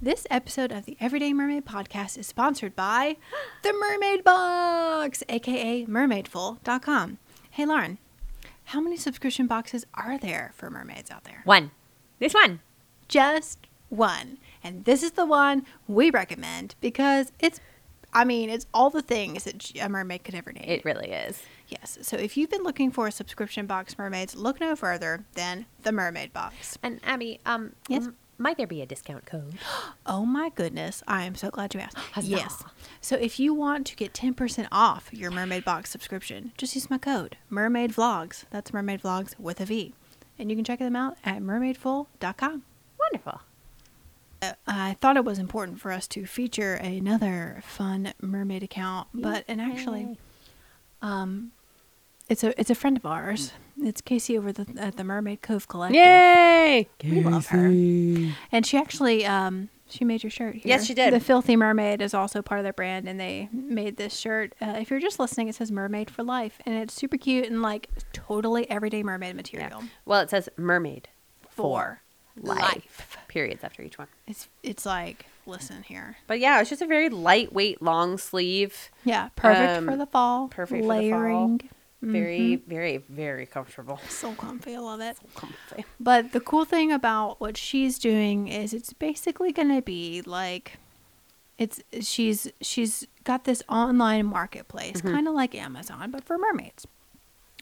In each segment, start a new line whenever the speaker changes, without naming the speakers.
This episode of the Everyday Mermaid podcast is sponsored by the Mermaid Box, aka mermaidful.com. Hey, Lauren, how many subscription boxes are there for mermaids out there?
One. This one.
Just one. And this is the one we recommend because it's, I mean, it's all the things that a mermaid could ever need.
It really is.
yes. So if you've been looking for a subscription box, mermaids, look no further than the Mermaid Box.
And Abby, um,
Yes?
m- might there be a discount code?
Oh my goodness. I am so glad you asked.
Huzzah.
Yes. So if you want to get 10% off your Mermaid Box subscription, just use my code, Mermaid Vlogs. That's Mermaid Vlogs with a V. And you can check them out at mermaidful.com.
Wonderful.
Uh, I thought it was important for us to feature another fun mermaid account, but and actually, um, it's a it's a friend of ours. It's Casey over the, at the Mermaid Cove Collective.
Yay!
We love her. And she actually um she made your shirt here.
Yes, she did.
The Filthy Mermaid is also part of their brand and they made this shirt. Uh, if you're just listening, it says Mermaid for Life and it's super cute and like totally everyday mermaid material.
Well, it says mermaid
For
life.
life.
Periods after each one.
It's it's like listen here.
But yeah, it's just a very lightweight, long sleeve.
Yeah, perfect for
Um,
the fall.
perfect for the fall. Very, mm-hmm. very, very comfortable.
So comfy, I love it.
So comfy.
But the cool thing about what she's doing is it's basically going to be like it's she's she's got this online marketplace, mm-hmm. kind of like Amazon, but for mermaids.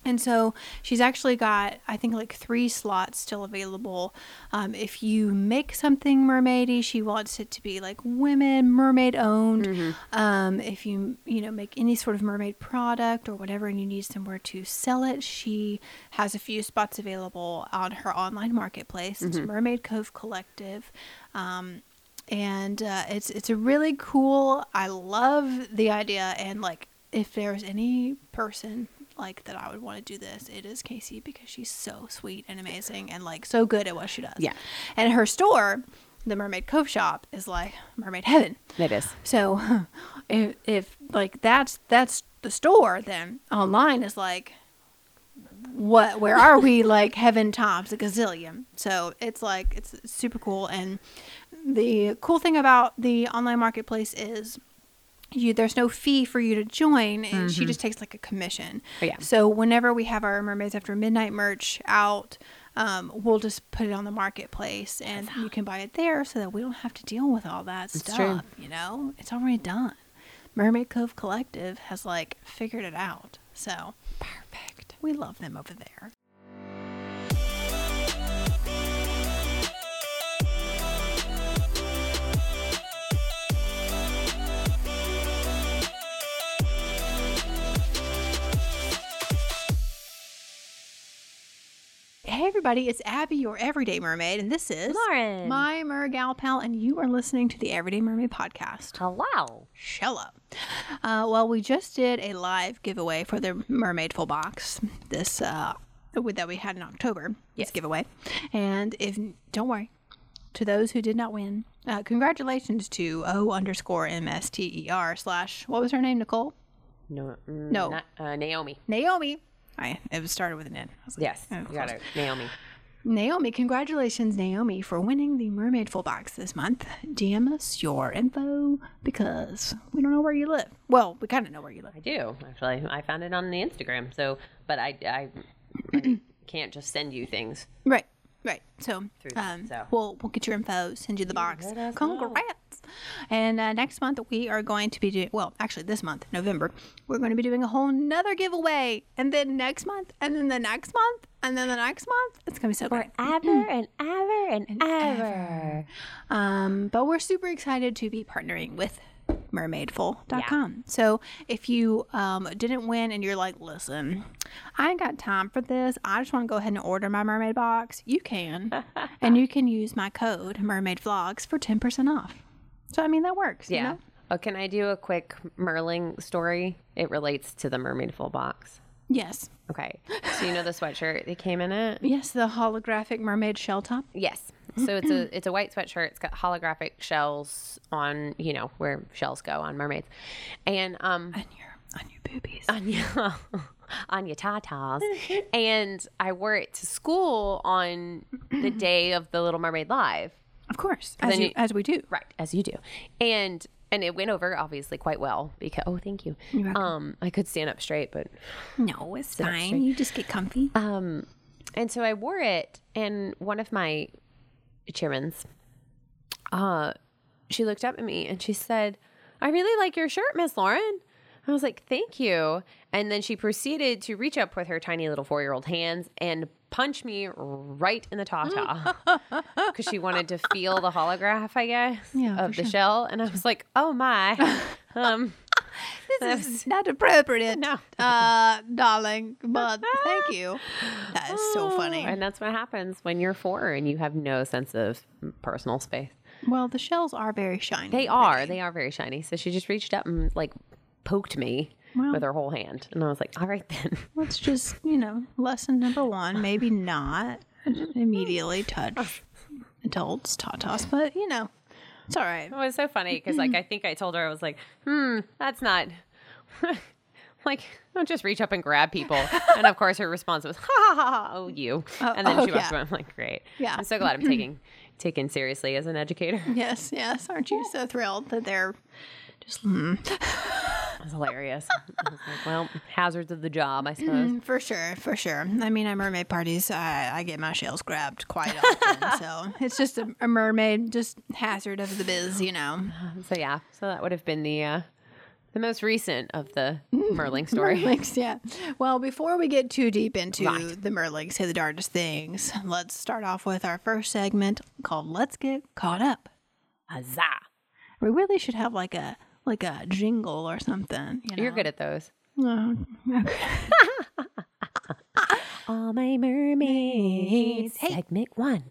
And so she's actually got, I think, like three slots still available. Um, if you make something mermaidy, she wants it to be like women, mermaid owned. Um, if you, you know, make any sort of mermaid product or whatever and you need somewhere to sell it, she has a few spots available on her online marketplace. It's Mermaid Cove Collective. Um, and uh, it's it's a really cool. I love the idea, and like if there's any person like that I would want to do this, it is Casey because she's so sweet and amazing and like so good at what she does.
Yeah.
and her store, the Mermaid Cove Shop, is like mermaid heaven.
It is.
So if if like that's that's the store, then online is like what where are we like heaven tops a gazillion. So it's like it's super cool and the cool thing about the online marketplace is you there's no fee for you to join and she just takes like a commission.
Oh, yeah.
So whenever we have our mermaids after midnight merch out um, we'll just put it on the marketplace and you can buy it there so that we don't have to deal with all that
It's
stuff
true.
you know it's already done mermaid cove collective has like figured it out so perfect we love them over there hey everybody it's abby your everyday mermaid and this is
Lauren.
my mergal pal and you are listening to the everyday mermaid podcast
Hello.
Shello. Uh, well, we just did a live giveaway for the Mermaidful Box. This uh, that we had in October. This giveaway, and if don't worry, to those who did not win, uh, congratulations to O underscore M S T E R slash what was her name? Nicole.
No. mm,
No.
Not, uh, Naomi.
Naomi. I it was started with an N. I was like,
Yes.
oh,
You
close.
got it. Naomi.
Naomi, congratulations, Naomi, for winning the Mermaidful Box this month. DM us your info because we don't know where you live. Well, we kind of know where you live.
I do actually. I found it on the Instagram. So, but I, I, I can't just send you things.
Right, right. So,
Through-
um,
so.
we'll we'll get your info, send you the box.
let us know.
Congrats! And uh, next month we are going to be doing well, actually this month, November, we're going to be doing a whole nother giveaway, and then next month, and then the next month, and then the next month. It's gonna be so great.
Ever and ever and, ever.
Um, but we're super excited to be partnering with mermaidful.com. So if you um, didn't win and you're like, listen, I ain't got time for this. I just want to go ahead and order my mermaid box. You can. and you can use my code mermaid vlogs for 10% off. So, I mean, that works. you
Yeah.
know?
Oh, can I do a quick Merling story? It relates to the mermaidful box.
Yes.
Okay. So you know the sweatshirt that came in it?
Yes, the holographic mermaid shell top.
Yes. So it's a it's a white sweatshirt. It's got holographic shells on, you know, where shells go on mermaids. And um
On your, on your boobies.
on your on your tatas. and I wore it to school on the day of the Little Mermaid Live.
Of course, as you,
you-
as we do.
Right, as you do. And and it went over obviously quite well because oh, thank you. Um, I could stand up straight, but
No, it's fine. You just get comfy.
um, and so I wore it, and one of my chairmans, uh, she looked up at me and she said, "I really like your shirt, Miss Lauren." I was like, "Thank you." And then she proceeded to reach up with her tiny little four-year-old hands and punch me right in the tata because she wanted to feel the holograph, I guess,
Yeah,
of the
sure.
shell. And I was like, "Oh my." Um,
This is not appropriate,
No.
uh, darling. But thank you. That is so funny.
and that's what happens when you're four and you have no sense of personal space.
Well, the shells are very shiny.
They are. They are very shiny. So she just reached up and like poked me
Well.
with her whole hand. And I was like, all right then.
Let's just, you know, lesson number one, maybe not immediately touch adults, tatas, but you know, it's all right.
It was so funny because like I think I told her I was like, hmm, that's not like don't just reach up and grab people. and of course her response was, ha ha ha, ha oh you. and then
oh,
she walked
yeah.
away. I'm like, great.
Yeah.
I'm so glad I'm taking taken seriously as an educator.
Yes, yes. Aren't you so thrilled that they're just mm,
It was hilarious. I was like, well, hazards of the job, I suppose.
for sure, for sure. I mean, at mermaid parties, I, I get my shells grabbed quite often, so it's just a, a mermaid, just hazard of the biz, you know.
So yeah, so that would have been the uh, the most recent of the Merling story.
Merlings, yeah. Well, before we get too deep into
Right.
the Merlings, say the darndest things, let's start off with our first segment called "Let's Get Caught Up."
Huzzah!
We really should have like a like a jingle or something. You know?
You're good at those.
Oh, okay.
All my mermaids. Segment one.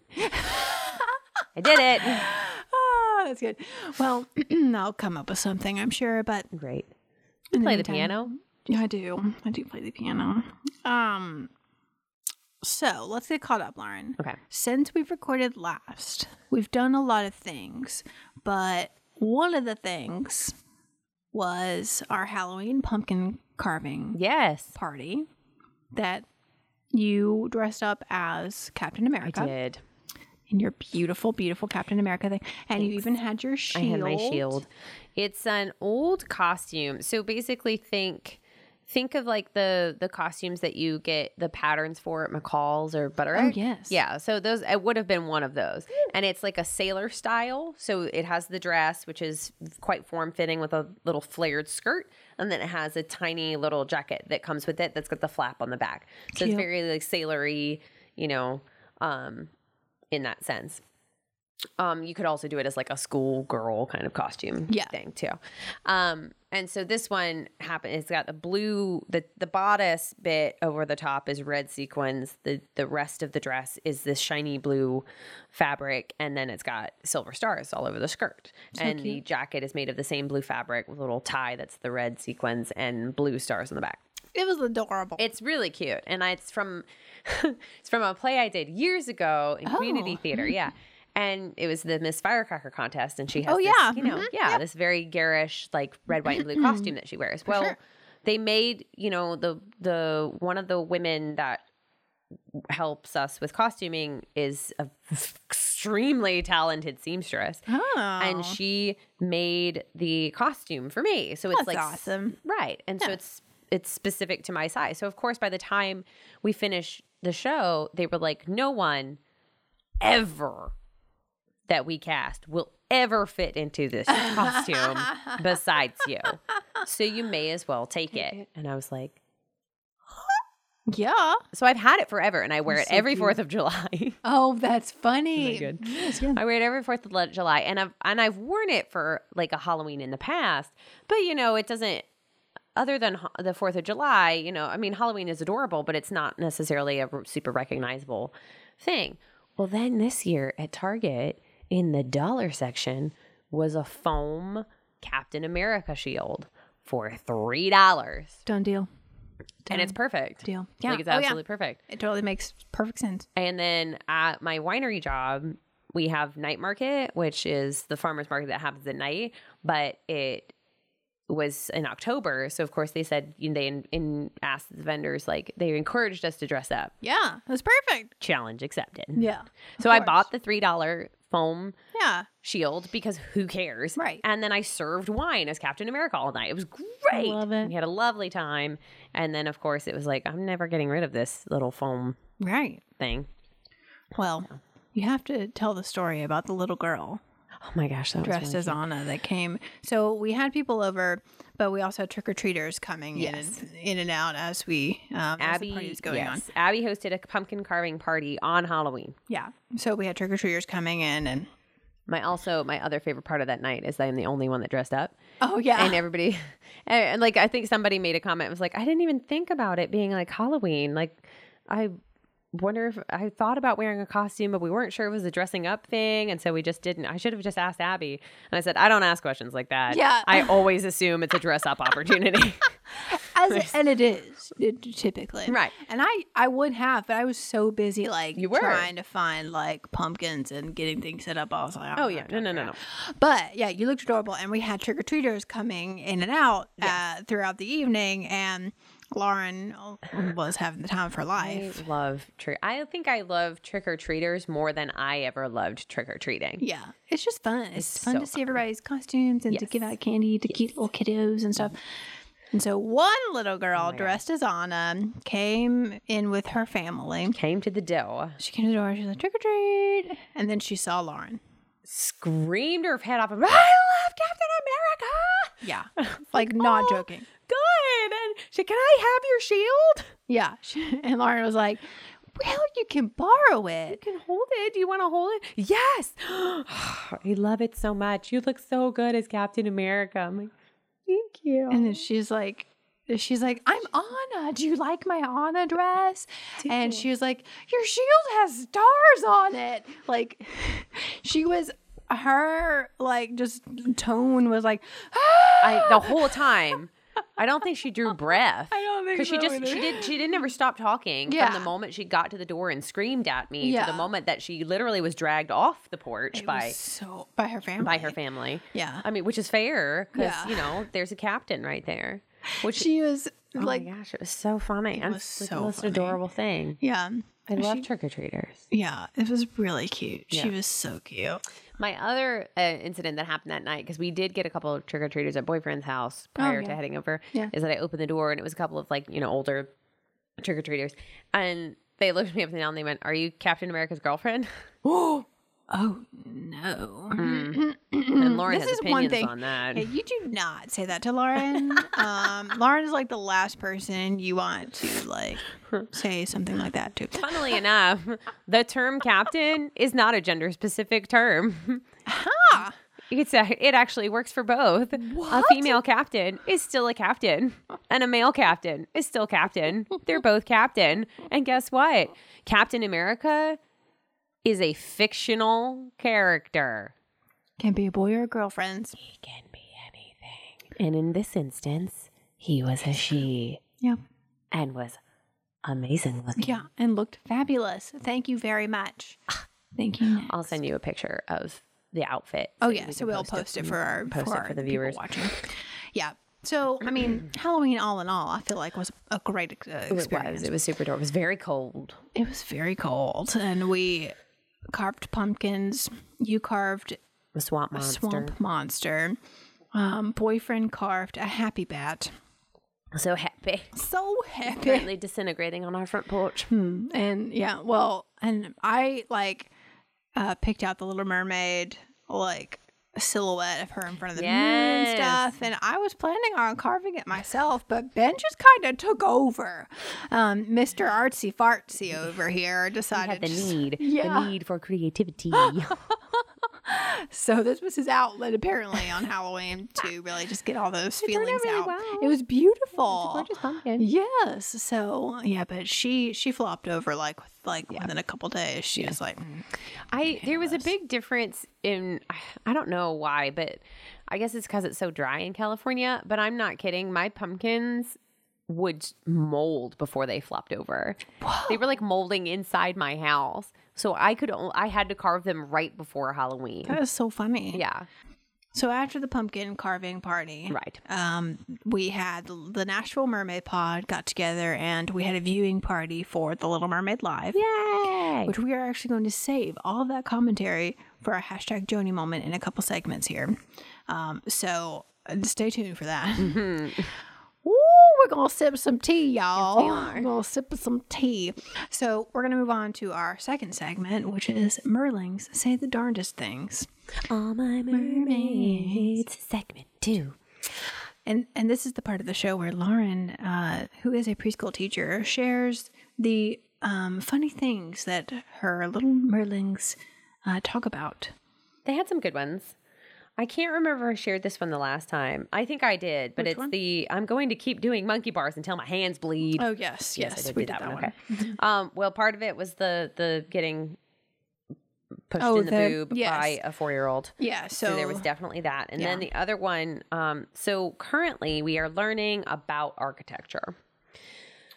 I did it.
Ah, that's good. Well, I'll come up with something, I'm sure. But
Great.
in
Play the
meantime-
piano.
Yeah, I do. I do play the piano. Um. So let's get caught up, Lauren.
Okay.
Since we've recorded last, we've done a lot of things, but one of the things was our Halloween pumpkin carving
Yes,
party that you dressed up as Captain
I
America
did.
in your beautiful, beautiful Captain America thing, and you even had your
I
shield.
had my shield. It's an old costume. So basically think think of like the the costumes that you get the patterns for at McCall's or Butter
Oh, yes.
Yeah. So those it would have been one of those. And it's like a sailor style. So it has the dress, which is quite form fitting with a little flared skirt. And then it has a tiny little jacket that comes with it that's got the flap on the back. So it's very like sailory, you know, um, in that sense. Um, you could also do it as like a school girl kind of costume
Yeah.
thing too. Um, and so this one happened. It's got the blue, the the bodice bit over the top is red sequins. The the rest of the dress is this shiny blue fabric, and then it's got silver stars all over the skirt. and the jacket is made of the same blue fabric with a little tie that's the red sequins and blue stars on the back.
It was adorable.
It's really cute, and it's from it's from a play I did years ago in community
Oh.
theater. Yeah, and it was the Miss Firecracker contest, and she has
Oh,
this,
yeah.
you know,
Mhm.
yeah, this very garish like red, white, and blue costume that she wears. Well,
sure.
they made you know the the one of the women that helps us with costuming is a extremely talented seamstress
oh.
and she made the costume for me. So it's
That's
like
awesome.
right? And so it's it's specific to my size. So of course, by the time we finish the show, they were like, no one ever that we cast will ever fit into this costume besides you. So you may as well take, it. And I was like,
yeah.
so I've had it forever, and I wear it
so
every
cute.
Fourth of July.
Oh, that's funny. Yes, yeah.
I wear it every Fourth of July, and I've and I've worn it for like a Halloween in the past. But you know, it doesn't. Other than the Fourth of July, you know, I mean, Halloween is adorable, but it's not necessarily a super recognizable thing. Well, then this year at Target in the dollar section was a foam Captain America shield for three dollars,
Done deal.
and it's perfect.
Deal. Yeah.
like it's
Oh, yeah.
absolutely perfect.
It totally makes perfect sense.
And then at my winery job, we have night market, which is the farmers market that happens at night, but it was in October. So of course they said they in, in asked the vendors like they encouraged us to dress up.
Yeah, it was perfect.
Challenge accepted.
Yeah.
So I bought the three dollar foam
Yeah.
shield because who cares?
Right.
And then I served wine as Captain America all night. It was great.
Love it.
We had a lovely time. And then, of course, it was like, I'm never getting rid of this little foam
Right.
thing.
Well, you have to tell the story about the little girl
Oh my gosh, that was
dressed as Anna that came. So we had people over, but we also had trick or treaters coming
Yes.
in, and, in and out as we um, as the
Abby
party was going on.
Abby hosted a pumpkin carving party on Halloween.
Yeah. So we had trick or treaters coming in, and
My also my other favorite part of that night is that I'm the only one that dressed up,
oh yeah,
and everybody, and, and, like I think somebody made a comment. It was like I didn't even think about it being like Halloween. Like I wonder if I thought about wearing a costume, but we weren't sure it was a dressing up thing, and so we just didn't. I should have just asked Abby, and I said I don't ask questions like that.
Yeah.
I always assume it's a dress up opportunity.
As, and it is typically
Right.
And I I would have, but I was so busy like
You were.
trying to find like pumpkins and getting things set up. I was like,
oh yeah, no no no no.
But yeah, you looked adorable, and we had trick or treaters coming in and out uh, throughout the evening, and Lauren was having the time of her
I
life.
love trick. I think I love trick or treaters more than I ever loved trick or treating.
Yeah, it's just fun. It's, fun
so
to see everybody's costumes and to give out candy to cute little kiddos and stuff. Mm-hmm. And so one little oh girl
God.
dressed as Anna came in with her family.
Came to the door,
She came to the door. She was like, trick or treat. And then she saw Lauren.
Screamed her head off. I love Captain America.
Yeah. like, not
"Oh."
joking.
Good. And she, can I have your shield?
Yeah. She, and Lauren was like, well, you can borrow it.
You can hold it. Do you want to hold it? Yes. I love it so much. You look so good as Captain America. I'm like, thank you.
And then she's like, she's like, I'm Anna. Do you like my Anna dress? And she was like, Your shield has stars on it. Like, she was, her, like, just tone was like,
I ah! the whole time. I don't think she drew breath.
I don't think
because she just
either.
she did she didn't ever stop talking
Yeah.
from the moment she got to the door and screamed at me to the moment that she literally was dragged off the porch
It
by
so, by her family.
by her family.
Yeah.
I mean, which is fair because
Yeah.
you know there's a captain right there. Which
She was
oh
like,
my gosh, it was so funny. and
was
it's the
so
most
funny.
adorable thing.
yeah.
I love trick or treaters.
Yeah, it was really cute. She was so cute.
My other uh, incident that happened that night because we did get a couple of trick or treaters at boyfriend's house prior
Oh, yeah.
to heading over.
Yeah.
is that I opened the door and it was a couple of like you know older trick or treaters, and they looked me up and down. and They went, "Are you Captain America's girlfriend?"
Oh, oh no.
And Lauren
This
has
is one
opinions
thing.
on that.
Hey, you do not say that to Lauren. um, Lauren is like the last person you want to like say something like that to.
Funnily enough, the term captain is not a gender specific term.
Huh.
It's a, it actually works for both. A female captain is still a captain, and a male captain is still captain. They're both captain. And guess what? Captain America is a fictional character.
Can be a boy or a girl, friends.
He can be anything. And in this instance, he was a she
Yeah.
and was amazing looking.
Yeah, and looked fabulous. Thank you very much. Thank you.
I'll send you a picture of the outfit.
Oh yeah, so we'll post it
and
for our
post
for,
it for the viewers.
watching. Yeah. So I mean, Halloween, all in all, I feel like was a great uh,
It
experience.
was. It was super adorable. It was very cold.
It was very cold, and we carved pumpkins. You carved
The swamp
a
monster.
swamp monster. Um, boyfriend carved a happy bat.
So happy.
So happy.
Currently disintegrating on our front porch.
And yeah, well, and I like uh, picked out the Little Mermaid, like a silhouette of her in front of the mirror and stuff. And I was planning on carving it myself, but Ben just kind of took over. Um, Mr. Artsy Fartsy over here decided
had the
just-
need.
Yeah.
The need for creativity.
So this was his outlet apparently on Halloween to really just get all those
out
feelings
really
out.
well.
It was beautiful.
gorgeous pumpkin.
Yes. So yeah, but she she flopped over like like within a couple days. She was like, mm.
I there was a big difference in I don't know why, but I guess it's because it's so dry in California. But I'm not kidding. My pumpkins would mold before they flopped over. They were like molding inside my house, so I could o- I had to carve them right before Halloween.
that is so funny.
Yeah,
So after the pumpkin carving party,
right.
um, we had the Nashville Mermaid Pod got together and we had a viewing party for The Little Mermaid Live.
Yay!
Which we are actually going to save all of that commentary for our hashtag Jodi moment in a couple segments here. Um, so uh, stay tuned for that. Ooh, we're gonna sip some tea, y'all. we're gonna sip some tea. So we're gonna move on to our second segment, which is Merlings say the darndest things.
All my mermaids. Segment two.
And and this is the part of the show where Lauren, uh, who is a preschool teacher, shares the um, funny things that her little Merlings uh, talk about.
They had some good ones. I can't remember if I shared this one the last time. I think I did, but
Which
it's
one?
the I'm going to keep doing monkey bars until my hands bleed.
Oh yes, yes,
I did
we did
that,
that
one.
one.
Okay. um, well, part of it was the the getting pushed
Oh,
in the,
the-
boob
yes.
by a four year old.
Yeah, so,
So, there was definitely that. And then the other one, um, so currently we are learning about architecture.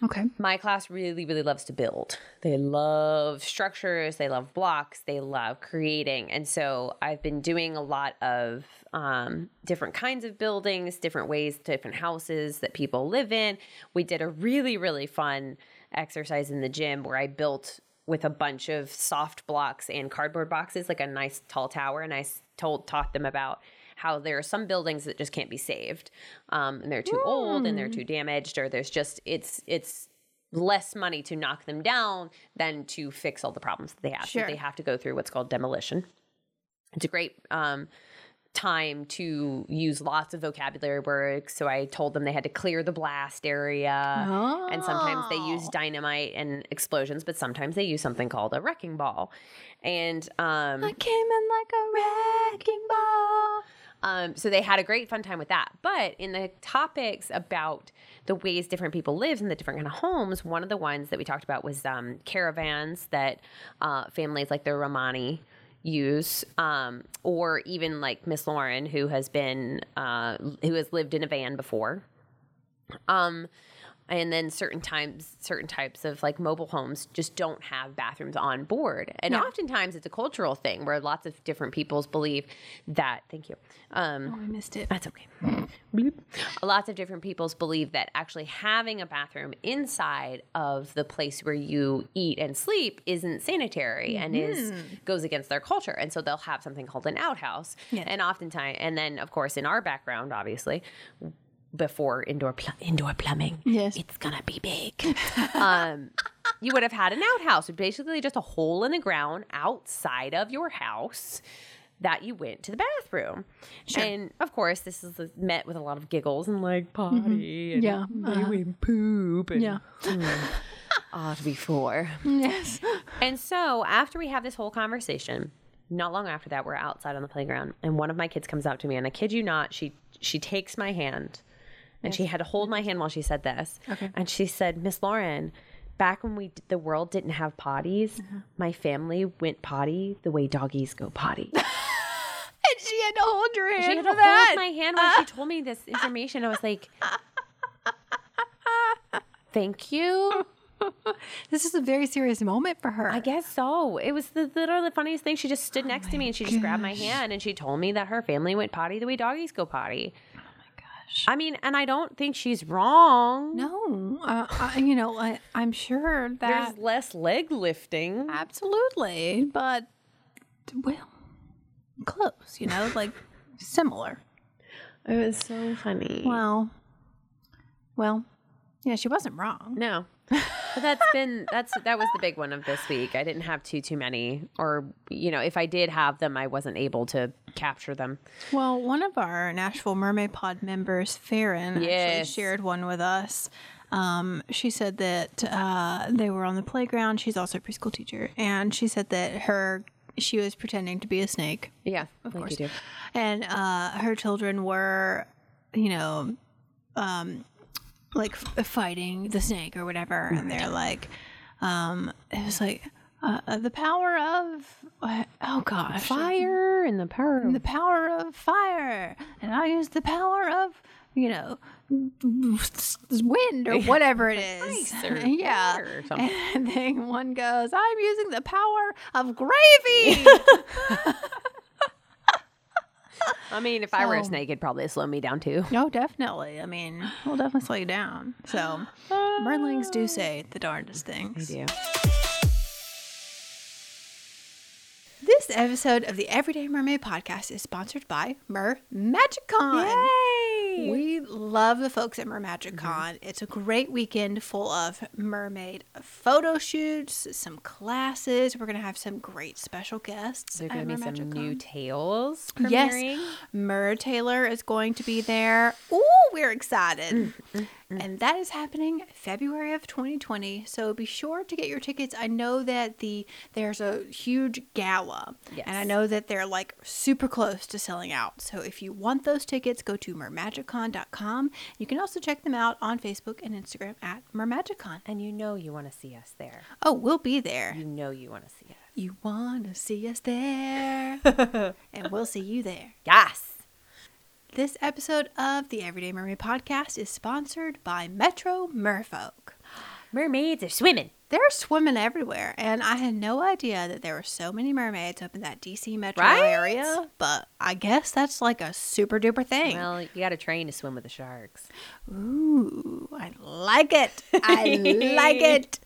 Okay.
My class really, really loves to build. They love structures, they love blocks, they love creating. And so I've been doing a lot of um, different kinds of buildings, different ways, different houses that people live in. We did a really, really fun exercise in the gym where I built with a bunch of soft blocks and cardboard boxes, like a nice tall tower. And I told, taught them about how there are some buildings that just can't be saved um, and they're too old and they're too damaged or there's just it's it's less money to knock them down than to fix all the problems that they have
Sure.
so they have to go through what's called demolition it's a great um, time to use lots of vocabulary words so i told them they had to clear the blast area and sometimes they use
Oh.
dynamite and explosions but sometimes they use something called a wrecking ball and um,
I came in like a wrecking ball.
Um, so they had a great fun time with that. But in the topics about the ways different people live in the different kind of homes, one of the ones that we talked about was um, caravans that uh, families like the Romani use, um, or even like Miss Lauren, who has been uh, who has lived in a van before. Um, and then certain times, certain types of like mobile homes just don't have bathrooms on board. And
Yeah.
oftentimes it's a cultural thing where lots of different peoples believe that, thank you. Um,
Oh, I missed it.
that's okay. Bleep. Lots of different peoples believe that actually having a bathroom inside of the place where you eat and sleep isn't sanitary and is goes against their culture. And so they'll have something called an outhouse.
Yes.
And oftentimes, and then of course in our background, obviously, before indoor pl- indoor plumbing,
Yes.
it's gonna be big. um, you would have had an outhouse, basically just a hole in the ground outside of your house that you went to the bathroom. And of course, this is met with a lot of giggles and like potty and
Yeah,
they
uh-huh.
went poop and
Yeah.
ought before.
Yes.
And so after we have this whole conversation, not long after that, we're outside on the playground, and one of my kids comes out to me, and I kid you not, she she takes my hand, and she had to hold my hand while she said this,
Okay.
and she said, Miss Lauren. Back when we the world didn't have potties, uh-huh. my family went potty the way doggies go potty.
And she had to hold your hand
She had to
that.
hold my hand when she told me this information. I was like, "Thank you."
This is a very serious moment for her.
I guess so. It was the literally the funniest thing. She just stood
Oh
next to me and she just grabbed my hand and she told me that her family went potty the way doggies go potty. Gosh. I mean, and I don't think she's wrong.
no, uh, I, you know, I, I'm sure that
There's less leg lifting.
absolutely, but well, close. You know, like similar.
It was so funny.
Well, well, yeah, she wasn't wrong.
No. But that's been that's that was the big one of this week. I didn't have too too many or you know, if I did have them, I wasn't able to capture them.
Well, one of our Nashville Mermaid Pod members, Farron, actually
Yes.
shared one with us. Um, she said that uh, they were on the playground. She's also a preschool teacher, and she said that her she was pretending to be a snake,
Yeah, of
course.
you do.
and uh, her children were, you know, um, like f- fighting the snake or whatever, and they're like, um, it was like uh, uh, the power of uh, oh gosh,
Fire and the power of
the power of fire, and I use the power of you know wind or whatever it is.
Or
yeah,
or something.
and then one goes, "I'm using the power of gravy."
I mean, if I were a snake, it'd probably slow me down too.
no, definitely. I mean, we'll definitely slow you down. So, Merlings do say the darndest things.
They do.
This episode of the Everyday Mermaid podcast is sponsored by Mer Magicon.
Yay!
We love the folks at Mer Magicon. It's a great weekend full of mermaid photo shoots, some classes. We're going to have some great special guests.
There are
at
going to be some new tales
Yes. Mertailor is going to be there. Ooh, we're excited.
Mm, Mm.
And that is happening February of 2020. So be sure to get your tickets. I know that the there's a huge gala. And I know that they're like super close to selling out. So if you want those tickets, go to mermagicon.com. You can also check them out on Facebook and Instagram at mermagicon.
And you know you want to see us there.
Oh, we'll be there.
You know you want to see us.
You want to see us there. and we'll see you there.
Yes.
This episode of the Everyday Mermaid podcast is sponsored by Metro Merfolk.
Mermaids are swimming.
They're swimming everywhere, and I had no idea that there were so many mermaids up in that DC metro
Right?
area. But I guess that's like a super duper thing.
Well, you got to train to swim with the sharks.
Ooh, I like it. I like it.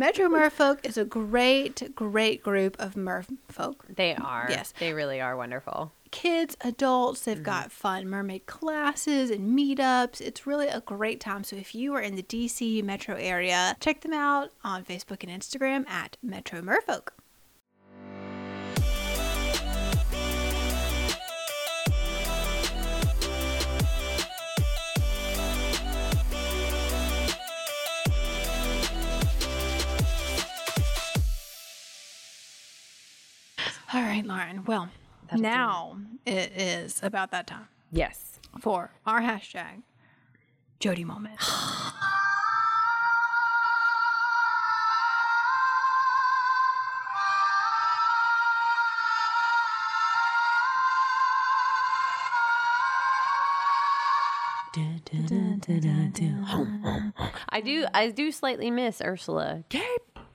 Metro Merfolk is a great, great group of merfolk.
They are.
Yes.
They really are wonderful.
kids, adults,
Mm-hmm.
they've got fun mermaid classes and meetups. It's really a great time. So if you are in the DC metro area, check them out on Facebook and Instagram at Metro Merfolk. All right, Lauren. Well,
That'll
now it is about that time
Yes.
for our hashtag Jodi moment.
I do. I do slightly miss Ursula.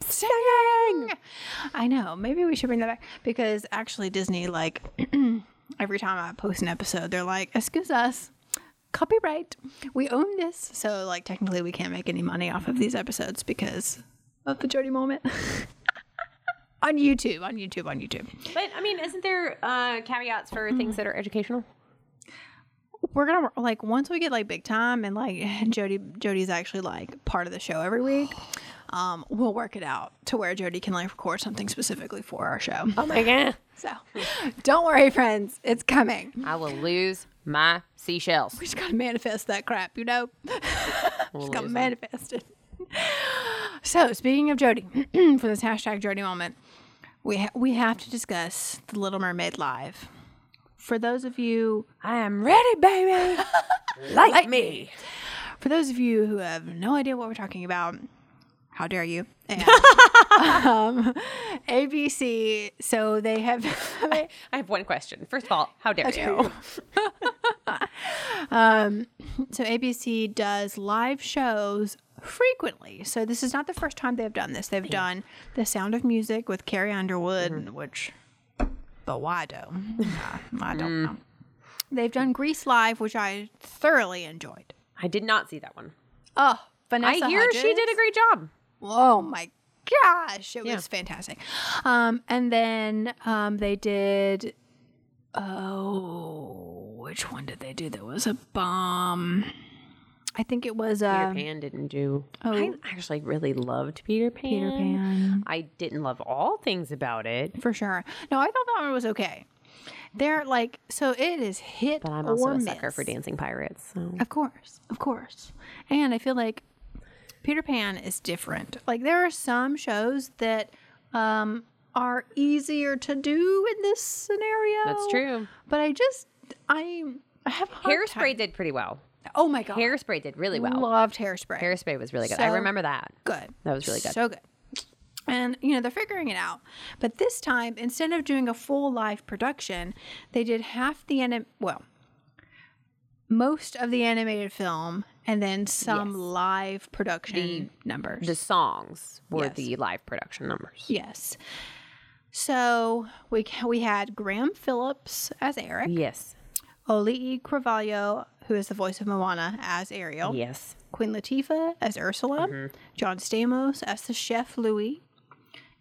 Singing. I know. Maybe we should bring that back because actually Disney, like, every time I post an episode, they're like, "Excuse us, copyright. We own this." So, like, technically, we can't make any money off of these episodes because of the Jodi moment. on YouTube, on YouTube, on YouTube.
But I mean, isn't there uh, caveats for things that are educational?
We're gonna like once we get like big time and like Jodi Jodi's actually like part of the show every week. Um, we'll work it out to where Jodi can like record something specifically for our show.
Oh my god!
So don't worry, friends. It's coming.
I will lose my seashells.
We just gotta manifest that crap, you know?
We'll
just gotta manifest it. So speaking of Jodi, for this hashtag Jodi moment, we ha- we have to discuss the Little Mermaid live. For those of you,
I am ready, baby. like, me.
for those of you who have no idea what we're talking about, how dare you? And, um, ABC. So they have.
I have one question. First of all, how dare you?
Um, so ABC does live shows frequently. So this is not the first time they've done this. They've done The Sound of Music with Carrie Underwood, mm-hmm. which, but why do? Nah, I don't mm. know. They've done Grease Live, which I thoroughly enjoyed.
I did not see that one.
Oh, Vanessa
I hear she did a great job.
Oh my gosh, it
Yeah.
was fantastic. Um, and then um, they did. Oh, which one did they do? That was a bomb. I think it was
Peter
uh,
Pan didn't do.
oh.
I actually really loved Peter Pan.
Peter Pan
I didn't love all things about it,
for sure. No, I thought that one was okay. They're like so it is hit
but I'm also a sucker for dancing pirates. So.
Of course, of course. And I feel like Peter Pan is different. Like there are some shows that um, are easier to do in this scenario.
That's true.
But I just I I have
Hairspray
time-
did pretty well.
Oh my god,
Hairspray did really well.
Loved hairspray.
Hairspray was really good. I remember that.
good.
That was really good.
So good. And you know they're figuring it out, but this time instead of doing a full live production, they did half the anim well, most of the animated film, and then some
Yes.
live production the, numbers.
The songs were
Yes.
the live production numbers.
yes. So we we had Graham Phillips as Eric,
Yes.
Auli'i Cravalho, who is the voice of Moana, as Ariel,
Yes.
Queen Latifah as Ursula,
Mm-hmm.
John Stamos as the chef Louis,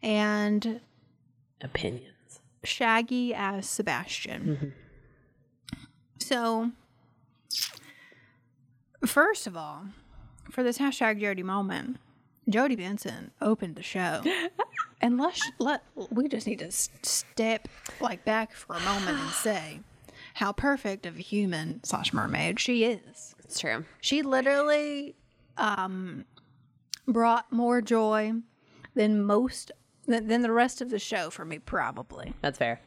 and
Opinions.
Shaggy as Sebastian. So, first of all, for this hashtag Jodi moment, Jodi Benson opened the show. and let's let we just need to step like back for a moment and say how perfect of a human slash mermaid she is.
It's true.
She literally um, brought more joy than most than, than the rest of the show for me probably
That's fair.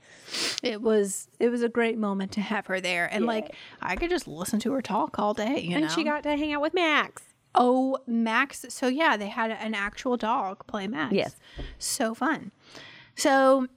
it was it was a great moment to have her there and like i could just listen to her talk all day you
And
know
she got to hang out with Max.
oh max so yeah they had an actual dog play max
Yes.
so fun so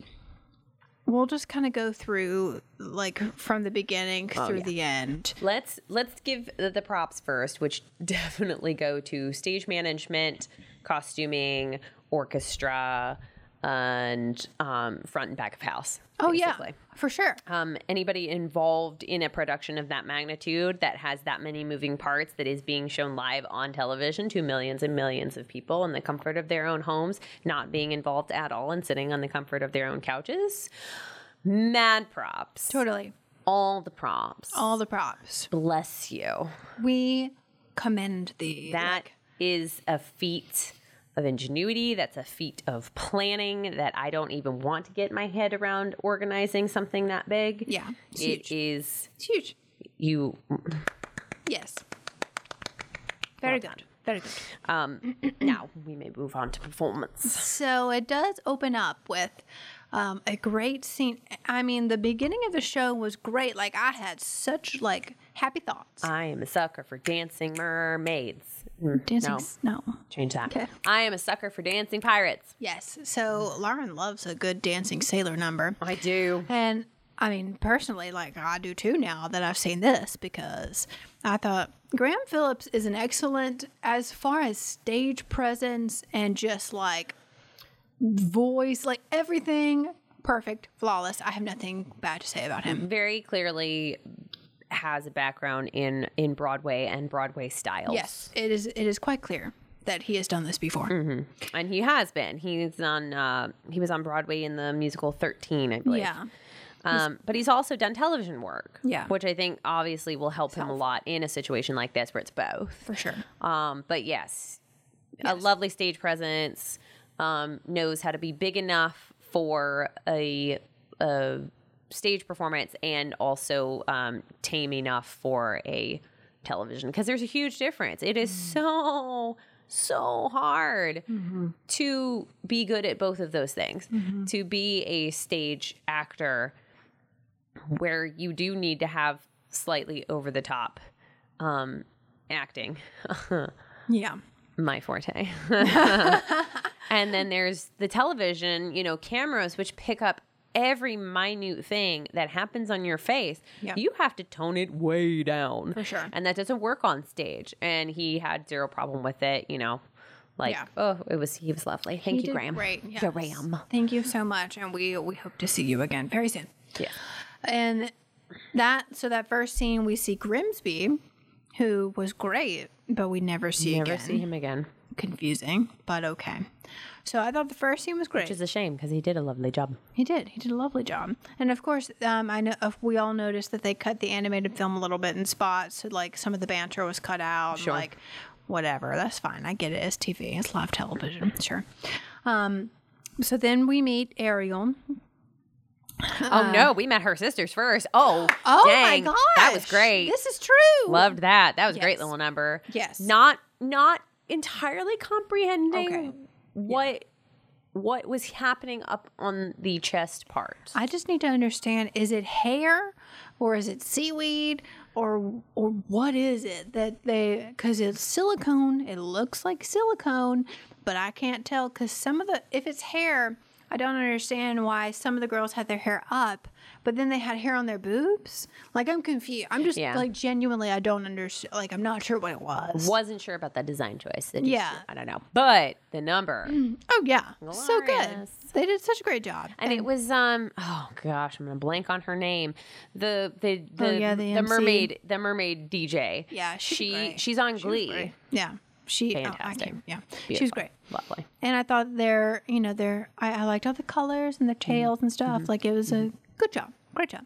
we'll just kind of go through like from the beginning oh, through
yeah.
the end
Let's let's give the, the props first, which definitely go to stage management, costuming, orchestra, and um, front and back of house.
oh yeah for sure
um, anybody involved in a production of that magnitude that has that many moving parts that is being shown live on television to millions and millions of people in the comfort of their own homes, not being involved at all and sitting on the comfort of their own couches. Mad props.
totally
All the props.
all the props
Bless you.
we commend the
That is a feat of ingenuity. That's a feat of planning that I don't even want to get my head around organizing something that big.
Yeah, it's
It
huge.
is
it's huge
you
yes very good very good
Um, now we may move on to performance.
So it does open up with um, a great scene. I mean, the beginning of the show was great. Like I had such like happy thoughts.
I am a sucker for dancing mermaids.
Dancing,
No,
no.
change that.
Okay.
I am a sucker for dancing pirates.
Yes. So Lauren loves a good dancing sailor number,
I do.
and I mean, personally, like I do too now that I've seen this because I thought Graham Phillips is an excellent as far as stage presence and just like voice, like everything perfect, flawless. I have nothing bad to say about him.
Very clearly has a background in in Broadway and Broadway styles.
Yes, it is. It is quite clear that he has done this before.
and he has been. He's on. Uh, he was on Broadway in the musical Thirteen, I believe.
Yeah,
Um, but he's also done television work.
Yeah.
Which I think obviously will help him a lot in a situation like this where it's both.
for sure.
Um, but yes, a lovely stage presence. Um, knows how to be big enough for a, a stage performance and also um, tame enough for a television because there's a huge difference. It is so so hard to be good at both of those things. To be a stage actor where you do need to have slightly over the top um, acting.
Yeah,
my forte. and then there's the television, you know, cameras which pick up every minute thing that happens on your face.
Yeah.
You have to tone it way down.
For sure.
And that doesn't work on stage. And he had zero problem with it, you know. Like,
Yeah.
oh, it was he was lovely. Thank
He
you, Graham.
Great. Yes.
Graham.
Thank you so much, and we we hope to see you again very soon.
Yeah.
And that so that first scene we see Grimsby, who was great, but we never see
Never
again.
see him again.
Confusing, but okay. So I thought the first scene was great.
Which is a shame because he did a lovely job.
He did. He did a lovely job. And of course, um, I know uh, we all noticed that they cut the animated film a little bit in spots. So like some of the banter was cut out. and,
Sure.
Like whatever. That's fine. I get it. It's TV. It's live television. Sure. Um, so then we meet Ariel.
oh no, we met her sisters first. Oh,
Oh
dang.
my god,
That was great.
This is true.
Loved that. That was a great little number.
Yes.
Not not entirely comprehending
Okay.
What what was happening up on the chest part.
I just need to understand: is it hair, or is it seaweed, or or what is it that they? Because it's silicone. It looks like silicone, but I can't tell. Because some of the, if it's hair, I don't understand why some of the girls had their hair up, but then they had hair on their boobs. Like I'm confused. I'm just
Yeah.
like genuinely, I don't understand. Like I'm not sure what it was.
Wasn't sure about that design choice. Just-
Yeah.
I don't know. But the number.
Oh yeah, so good. They did such a great job.
And it was um oh gosh I'm gonna blank on her name the the the
Oh, yeah, the MC.
mermaid the mermaid DJ
Yeah, she's
she she's on Glee.
Yeah, she, oh, I
Fantastic.
can't- yeah, she was great.
Lovely.
And I thought their, you know, their, I, I liked all the colors and their
Mm-hmm.
tails and stuff. Like it was a good job, great job.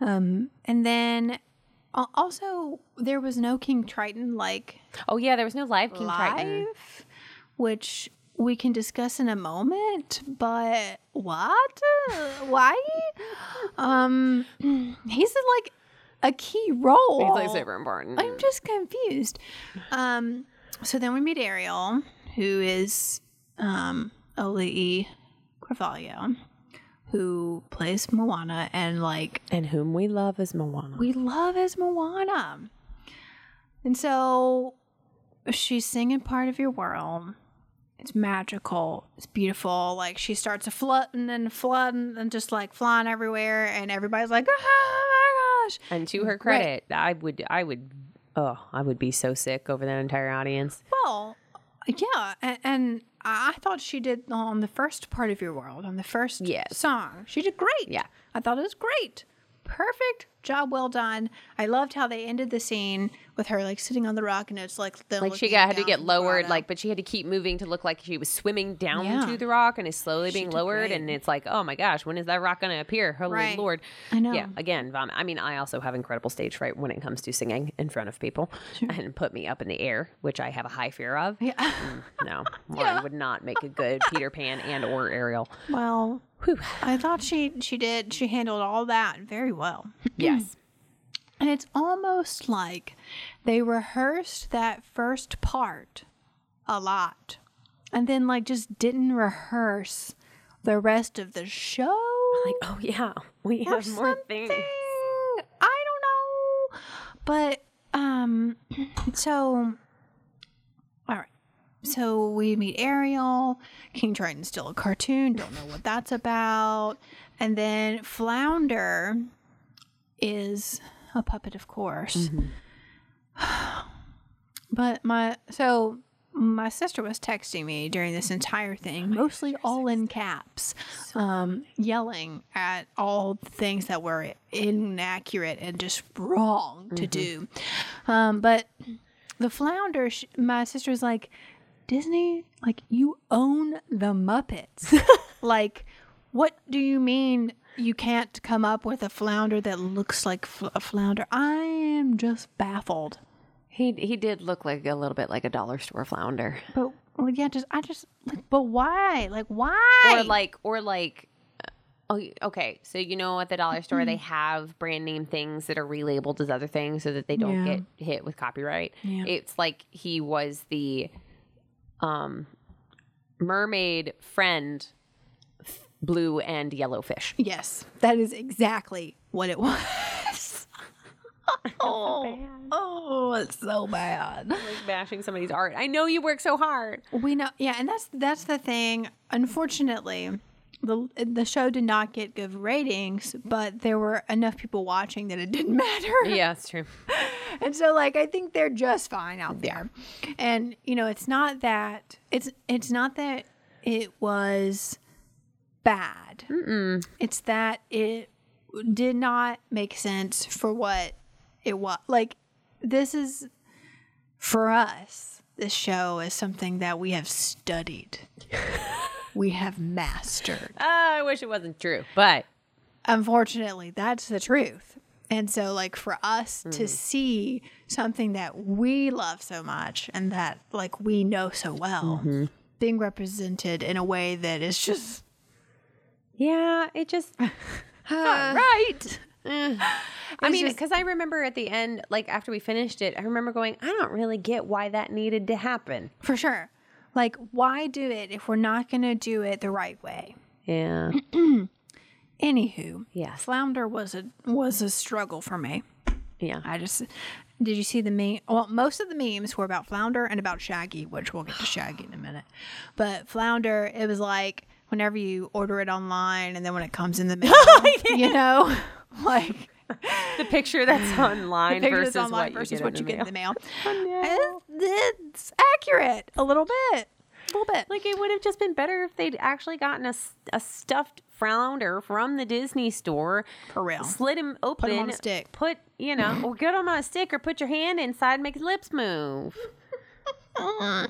Um, and then al- also there was no King Triton like
Oh yeah, there was no live King Triton.
which we can discuss in a moment. But what? Uh, Why? um, he's like a key role.
He's like super important.
I'm just confused. Um, so then we meet Ariel, who is um, Auli'i Cravalho, who plays Moana, and like
and whom we love is Moana.
we love as Moana. And so she's singing part of your world. It's magical. It's beautiful. Like she starts a flooding and flooding and just like flying everywhere, and everybody's like, "Oh my gosh!"
and to her credit, I would I would oh, I would be so sick over that entire audience.
Well, yeah, and, and I thought she did on the first part of your world, on the first
Yes.
song. She did great.
Yeah.
I thought it was great. Perfect job, well done. I loved how they ended the scene with her like sitting on the rock, and it's like
Like she got had to get lowered, like, but she had to keep moving to look like she was swimming down
Yeah.
to the rock and is slowly being lowered.
great.
And it's like, oh my gosh, when is that rock going to appear? Holy
Right.
Lord!
I know.
Yeah, again, vomit. I mean, I also have incredible stage fright when it comes to singing in front of people, and put me up in the air, which I have a high fear of.
Yeah.
Mm, no, Lauren would not make a good Peter Pan and or Ariel.
well,
Whew.
I thought she she did. She handled all that very well.
Yes.
And it's almost like they rehearsed that first part a lot and then like just didn't rehearse the rest of the show.
Like, oh yeah, we
or
have more things.
I don't know. But um so all right. So we meet Ariel. King Triton's still a cartoon. Don't know what that's about. And then Flounder is a puppet, of course. but my so my sister was texting me during this entire thing, mostly all in caps, um, yelling at all things that were inaccurate and just wrong to do. Um, but the flounder, my sister was like, Disney, like you own the Muppets. like, what do you mean you can't come up with a flounder that looks like fl- a flounder? I am just baffled.
He he did look like a little bit like a dollar store flounder,
But well, yeah, just I just like, but why? Like why?
or like or like. uh, Oh, okay. So you know, at the dollar store, they have brand name things that are relabeled as other things, so that they don't
Yeah.
get hit with copyright.
Yeah.
It's like he was the um mermaid friend, blue and yellow fish.
yes, that is exactly what it was. oh, oh, it's so bad.
Like bashing somebody's art. I know you work so hard.
We know, yeah, and that's that's the thing. Unfortunately, the the show did not get good ratings, but there were enough people watching that it didn't matter.
Yeah, it's true.
And so like I think they're just fine out there. And you know, it's not that it's it's not that it was bad. It's that it did not make sense for what it was. Like this is for us. This show is something that we have studied. we have mastered.
Ah, I wish it wasn't true, but
Unfortunately, that's the truth. And so, like, for us to mm. see something that we love so much and that, like, we know so well mm-hmm. being represented in a way that is just
yeah, it just
not uh, right. Eh.
I mean, because I remember at the end, like after we finished it, I remember going, I don't really get why that needed to happen.
For sure. Like, why do it if we're not going to do it the right way?
Yeah.
Anywho,
yeah,
Flounder was a was a struggle for me.
Yeah.
I just did you see the meme? Well, most of the memes were about Flounder and about Shaggy, which we'll get to Shaggy in a minute. But Flounder, it was like whenever you order it online and then when it comes in the mail, you know, like
The picture that's online
the picture
versus
that's online
what
versus
you get
what
in
you
the
get in the
mail.
It's, it's accurate a little bit, a little bit.
Like it would have just been better if they'd actually gotten a, a stuffed flounder from the Disney store,
For real.
slid him open,
him on a stick.
put you know, or get him on a stick, or put your hand inside, and make his lips move.
oh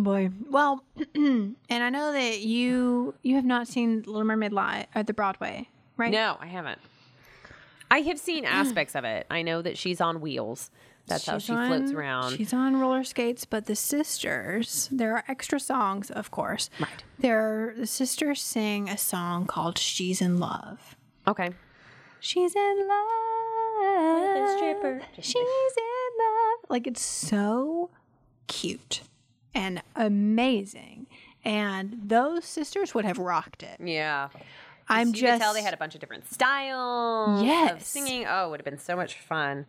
boy. Well, and I know that you you have not seen Little Mermaid live at the Broadway, right?
No, I haven't. I have seen aspects of it. I know that she's on wheels. That's how
She's
she floats around.
She's on roller skates, but the sisters, there are extra songs, of course.
Right.
There, the sisters sing a song called "She's in Love."
Okay.
She's in love.
with a stripper.
She's in love. Like it's so cute and amazing. And those sisters would have rocked it.
Yeah.
I'm
you
just
could tell they had a bunch of different styles of
Yes.
singing. Oh, it would have been so much fun.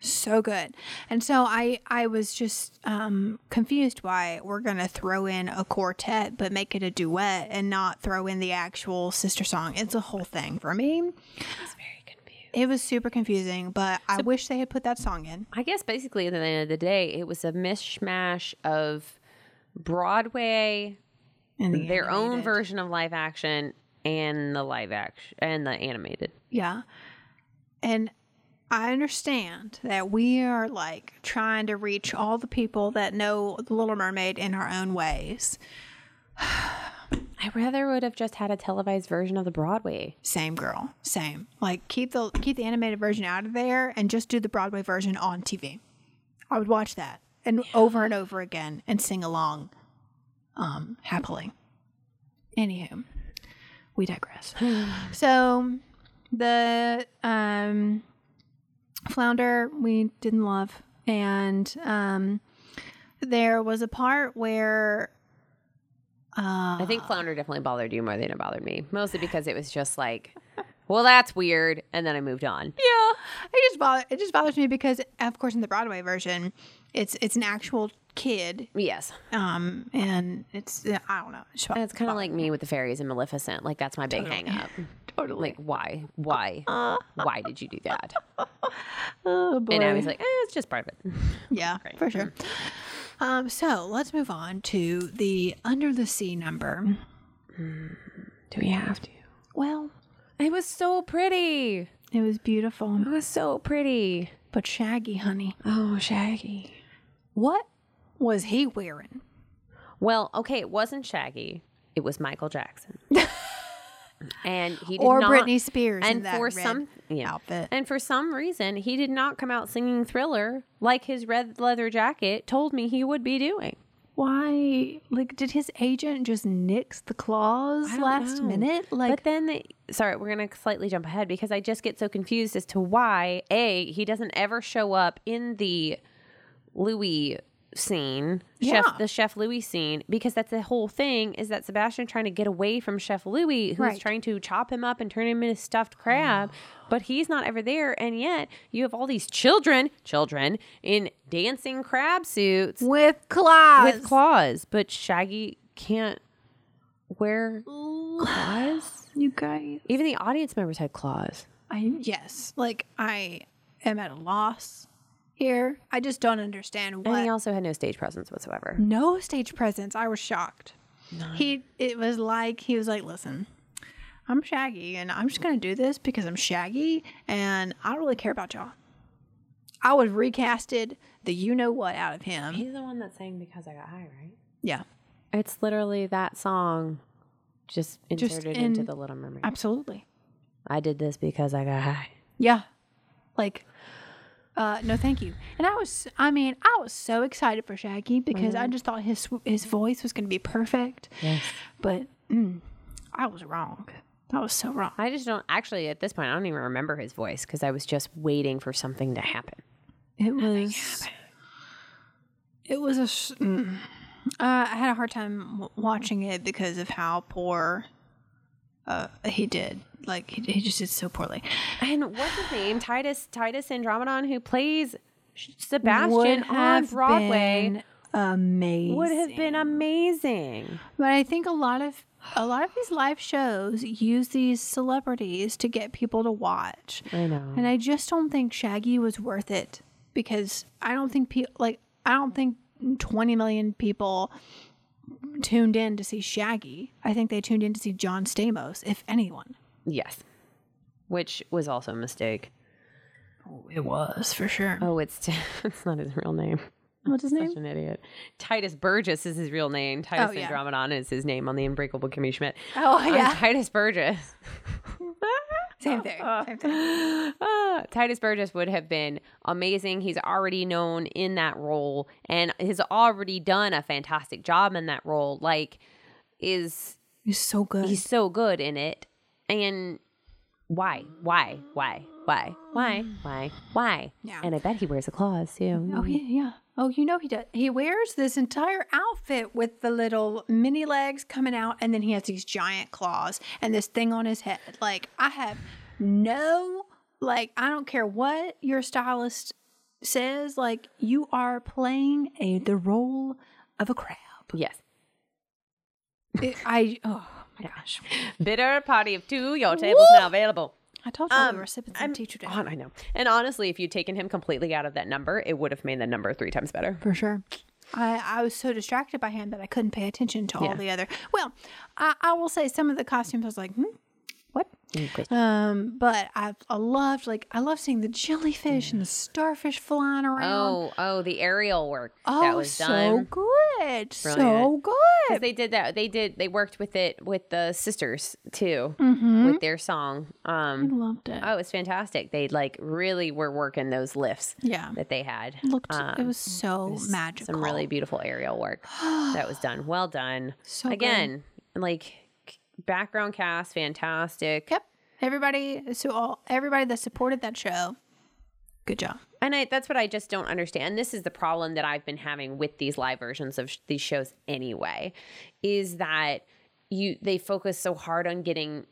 so good. And so I I was just um confused why we're going to throw in a quartet but make it a duet and not throw in the actual sister song. It's a whole thing for me.
It's very confused.
It was super confusing, but I wish they had put that song in.
I guess basically at the end of the day, it was a mishmash of Broadway,
And the
their own version of live action, and the live action and the animated.
Yeah. And I understand that we are like trying to reach all the people that know The Little Mermaid in our own ways.
I rather would have just had a televised version of the Broadway.
Same girl, same. Like keep the keep the animated version out of there and just do the Broadway version on TV. I would watch that and over and over again and sing along um happily. Anywho, we digress. so the um flounder we didn't love and um there was a part where uh
I think Flounder definitely bothered you more than it bothered me. Mostly because it was just like, well, that's weird. And then I moved on.
Yeah, it just bother, it just bothers me because, of course, in the Broadway version, it's it's an actual kid,
Yes.
um, and it's uh, I don't know. It's,
it's kind of like me with the fairies and Maleficent. Like, that's my big hang up.
totally.
Like, why? Why? why did you do that?
oh boy,
And I was like, eh, it's just part of it.
yeah, for sure. Um, so let's move on to the Under the Sea number.
Do we have to?
Well,
It was so pretty.
it was beautiful,
It was so pretty.
but shaggy, honey.
Oh, Shaggy.
What was he wearing?
Well, okay, it wasn't Shaggy. It was Michael Jackson. and he did
Or
not,
Britney Spears in
And
that
for
red
some yeah.
outfit.
And for some reason, he did not come out singing Thriller like his red leather jacket told me he would be doing.
Why? Like, did his agent just nix the clause last
know.
minute? Like,
but then, sorry, we're gonna slightly jump ahead because I just get so confused as to why a he doesn't ever show up in the Louis scene,
Yeah.
chef the Chef Louis scene, because that's the whole thing is that Sebastian trying to get away from Chef Louis, who's
Right.
trying to chop him up and turn him into stuffed crab, but he's not ever there, and yet you have all these children, children in dancing crab suits
with claws.
with claws, but Shaggy can't wear claws.
You guys.
Even the audience members had claws.
I yes. Like I am at a loss here. I just don't understand
And he also had no stage presence whatsoever.
no stage presence. I was shocked. He. It was like he was like, listen. I'm Shaggy, and I'm just gonna do this because I'm Shaggy, and I don't really care about y'all. I would have recasted the you know what out of him.
He's the one that sang "Because I Got High," right?
Yeah,
It's literally that song, just
Just
inserted into the Little Mermaid.
absolutely.
I did this because I got high.
Yeah. Like, uh, no, thank you. And I was, I mean, I was so excited for Shaggy because I just thought his his voice was going to be perfect.
Yes.
But mm, I was wrong. I was so wrong.
I just don't actually at this point. I don't even remember his voice because I was just waiting for something to happen.
It was. It was a. s- Mm, uh, I had a hard time w- watching it because of how poor uh, he did. Like he, he just did so poorly.
And what's his name? Titus Titus Andromedon, who plays Sebastian
Would
on
have
Broadway,
been amazing.
would have been amazing.
But I think a lot of a lot of these live shows use these celebrities to get people to watch.
I know.
And I just don't think Shaggy was worth it because I don't think people like I don't think 20 million people tuned in to see Shaggy. I think they tuned in to see John Stamos, if anyone.
Yes. Which was also a mistake.
Oh, it was for sure.
Oh, it's it's not his real name.
What's his name?
Such an idiot. Tituss Burgess is his real name. Titus
Oh, yeah.
Andromedon is his name on the Unbreakable Kimmy Schmidt.
Oh,
I'm
yeah.
Tituss Burgess.
Same thing. Same thing.
Ah, Tituss Burgess would have been amazing. He's already known in that role and has already done a fantastic job in that role. Like, is
He's so good.
he's so good in it. And why? Why? Why? Why? Why? Why? Why?
Yeah.
And I bet he wears a claws too.
Oh yeah, yeah. Oh, you know he does. He wears this entire outfit with the little mini legs coming out, and then he has these giant claws and this thing on his head. Like I have no, like I don't care what your stylist says. Like you are playing a the role of a crab.
Yes.
It- I oh my gosh.
Bitter party of two. Your table's now available.
I told you
Um,
were
I'm-
tea today.
Oh, I know. And honestly, if you'd taken him completely out of that number, it would have made the number three times better.
For sure. I, I was so distracted by him that I couldn't pay attention to all
Yeah.
the other. Well, I, I will say some of the costumes I was like, hmm?
Okay.
Um, but I I loved like I love seeing the jellyfish and the starfish flying around.
Oh, oh, the aerial work
Oh,
that was
so
done.
good, so
Brilliant. 'Cause
good.
They did that. They did. They worked with it with the sisters too,
Mm-hmm.
with their song.
I
Um,
loved it.
oh, it was fantastic. They like really were working those lifts
yeah,
that they had.
It looked it
Um,
was so
s-
magical.
Some really beautiful aerial work that was done. Well done.
So good.
Again, like background cast, fantastic.
Yep. Everybody, so all everybody that supported that show, good job.
And I, that's what I just don't understand. This is the problem that I've been having with these live versions of sh- these shows anyway, is that you they focus so hard on getting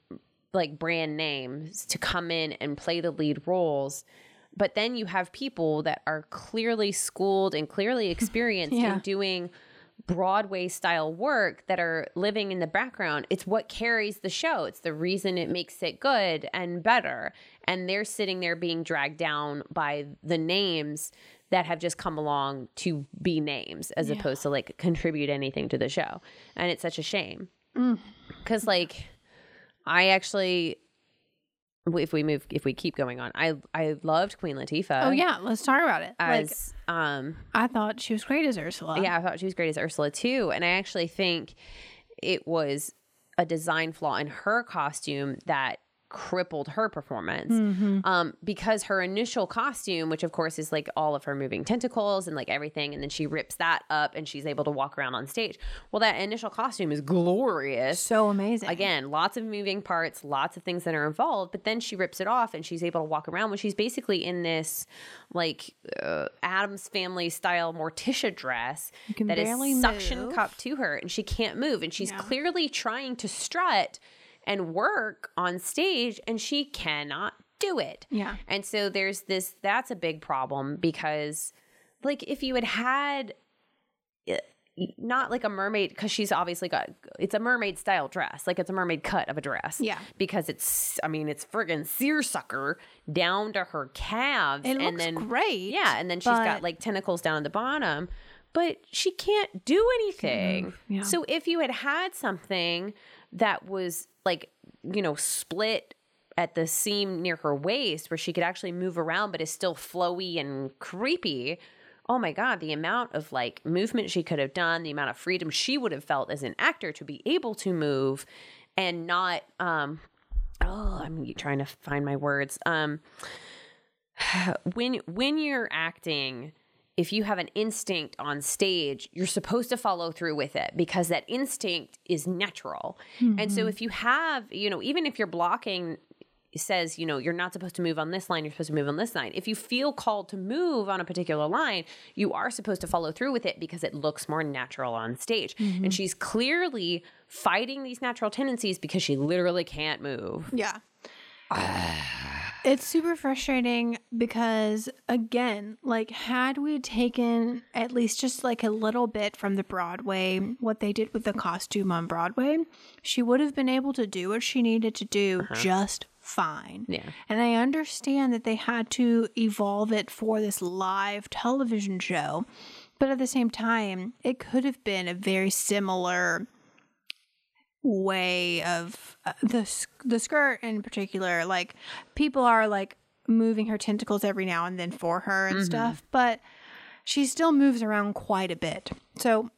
like brand names to come in and play the lead roles. But then you have people that are clearly schooled and clearly experienced
Yeah.
in doing Broadway style work that are living in the background. It's what carries the show. It's the reason it makes it good and better. And they're sitting there being dragged down by the names that have just come along to be names as opposed to like contribute anything to the show. And it's such a shame. Mm. Cuz like I actually if we move if we keep going on, I I loved Queen Latifah.
Oh yeah, let's talk about it. like
As um
I thought she was great as Ursula.
yeah, I thought she was great as Ursula too. And I actually think it was a design flaw in her costume that crippled her performance um, because her initial costume which of course is like all of her moving tentacles and like everything and then she rips that up and she's able to walk around on stage well that initial costume is glorious
so amazing.
again lots of moving parts lots of things that are involved but then she rips it off and she's able to walk around when she's basically in this like uh, Addams Family style morticia dress that is suction
move.
cupped to her and she can't move and she's
Yeah.
clearly trying to strut and work on stage and she cannot do it
Yeah.
and so there's this that's a big problem because like if you had had uh, not like a mermaid because she's obviously got it's a mermaid style dress like it's a mermaid cut of a dress
Yeah.
because it's i mean it's friggin' seersucker down to her calves
It
and
looks
then
great.
yeah and then she's got like tentacles down at the bottom but she can't do anything
yeah.
so if you had had something that was like you know split at the seam near her waist where she could actually move around but is still flowy and creepy oh my god the amount of like movement she could have done the amount of freedom she would have felt as an actor to be able to move and not um oh i'm trying to find my words. Um when when you're acting if you have an instinct on stage you're supposed to follow through with it because that instinct is natural. And so mm-hmm. if you have you know even if you're blocking says you know you're not supposed to move on this line you're supposed to move on this line if you feel called to move on a particular line you are supposed to follow through with it because it looks more natural on stage. And mm-hmm. she's clearly fighting these natural tendencies because she literally can't move.
Yeah. Ah. It's super frustrating because again, like had we taken at least just like a little bit from the Broadway, what they did with the costume on Broadway, she would have been able to do what she needed to do uh-huh. just fine.
Yeah.
And I understand that they had to evolve it for this live television show, but at the same time, it could have been a very similar way of uh, the the skirt in particular like people are like moving her tentacles every now and then for her and stuff but she still moves around quite a bit. So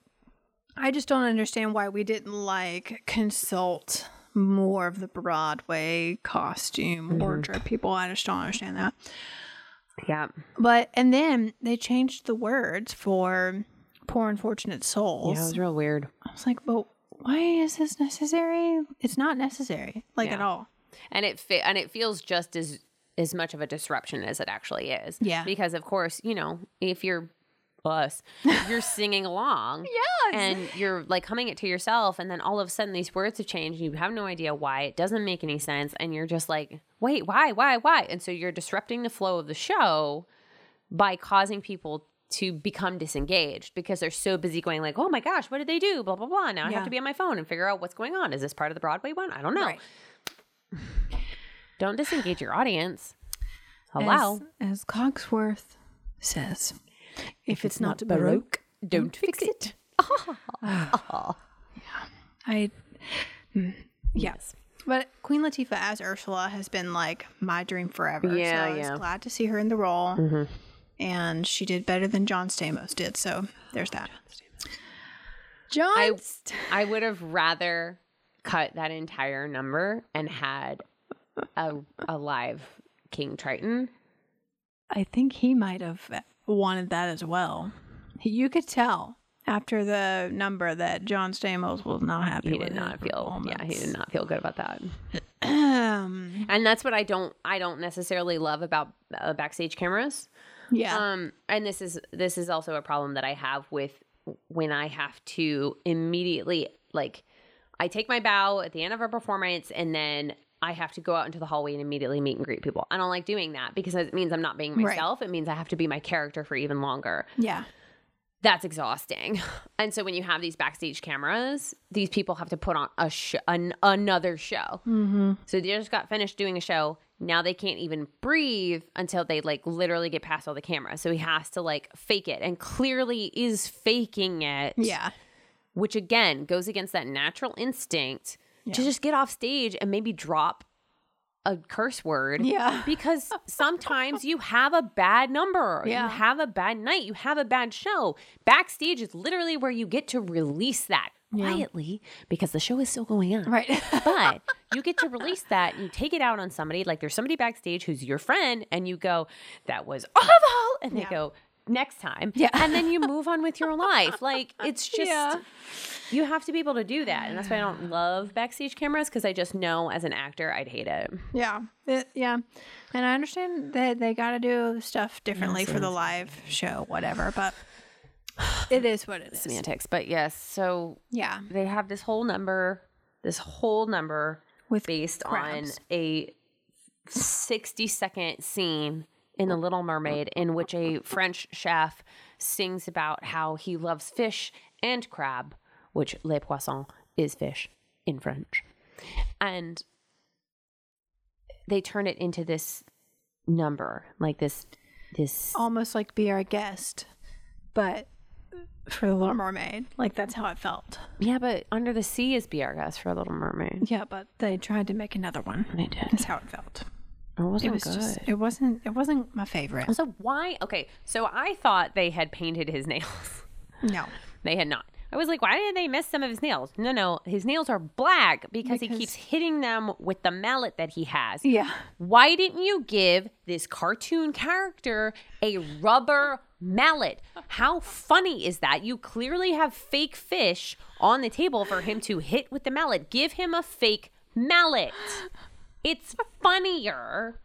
I just don't understand why we didn't like consult more of the Broadway costume wardrobe people. I just don't understand that.
Yeah.
But and then they changed the words for poor unfortunate souls.
Yeah, it was real weird.
I was like, but why is this necessary? It's not necessary, like at all.
and it fe- and it feels just as as much of a disruption as it actually is.
Yeah.
because of course, you know, if you're us, you're singing along.
Yes.
And you're like humming it to yourself, and then all of a sudden these words have changed. And you have no idea why. It doesn't make any sense, and you're just like, wait, why, why, why? And so you're disrupting the flow of the show by causing people to become disengaged because they're so busy going like, oh my gosh, what did they do? Blah blah blah. Now I have to be on my phone and figure out what's going on. Is this part of the Broadway one? I don't know. Don't disengage your audience. Hello.
As, as Cogsworth says, if, it's, not,
Baroque,
Baroque,
don't fix it.
I. mm,
Yes.
But Queen Latifah as Ursula has been like my dream forever.
Yeah,
so I was
yeah.
glad to see her in the role. And she did better than John Stamos did. So there's that. John.
I
St-
I would have rather cut that entire number and had a a live King Triton.
I think he might have wanted that as well. You could tell after the number that John Stamos was not happy
He did
his
not feel yeah, he did not feel good about that.
Um,
And that's what I don't I don't necessarily love about uh, backstage cameras.
Yeah.
Um, and this is this is also a problem that I have with when I have to immediately like I take my bow at the end of a performance and then I have to go out into the hallway and immediately meet and greet people. I don't like doing that because it means I'm not being
Right.
myself. It means I have to be my character for even longer.
yeah.
That's exhausting. And so when you have these backstage cameras, these people have to put on a sh- an, another show.
Mm-hmm.
So they just got finished doing a show. Now they can't even breathe until they like literally get past all the cameras. So he has to like fake it and clearly is faking it.
Yeah.
Which again goes against that natural instinct to just get off stage and maybe drop a curse word.
Yeah.
Because sometimes you have a bad number.
Yeah.
You have a bad night. You have a bad show. Backstage is literally where you get to release that quietly because the show is still going on
Right.
but you get to release that and you take it out on somebody like there's somebody backstage who's your friend and you go that was awful and they
Yeah.
go next time
Yeah.
and then you move on with your life like it's just
Yeah.
you have to be able to do that and that's why i don't love backstage cameras because i just know as an actor i'd hate it
yeah. It- yeah. And I understand that they got to do stuff differently for the live show, whatever, but it is what it is.
semantics but yes so
Yeah.
they have this whole number this whole number
With
based
crabs.
on a 60 second scene in The Little Mermaid in which a French chef sings about how he loves fish and crab, which le poisson is fish in French. And they turn it into this number, like this this
almost like be our guest, but for the Little Mermaid, like that's how it felt.
yeah, but Under the Sea is Guest for Little Mermaid.
Yeah, but they tried to make another one.
They did.
That's how it felt.
It wasn't
It was
good.
just. It wasn't. It wasn't my favorite.
so why? Okay, so I thought they had painted his nails.
No.
They had not. I was like, why did they miss some of his nails? No, no, his nails are black because, he keeps hitting them with the mallet that he has.
Yeah.
Why didn't you give this cartoon character a rubber mallet? How funny is that? You clearly have fake fish on the table for him to hit with the mallet. Give him a fake mallet. It's funnier.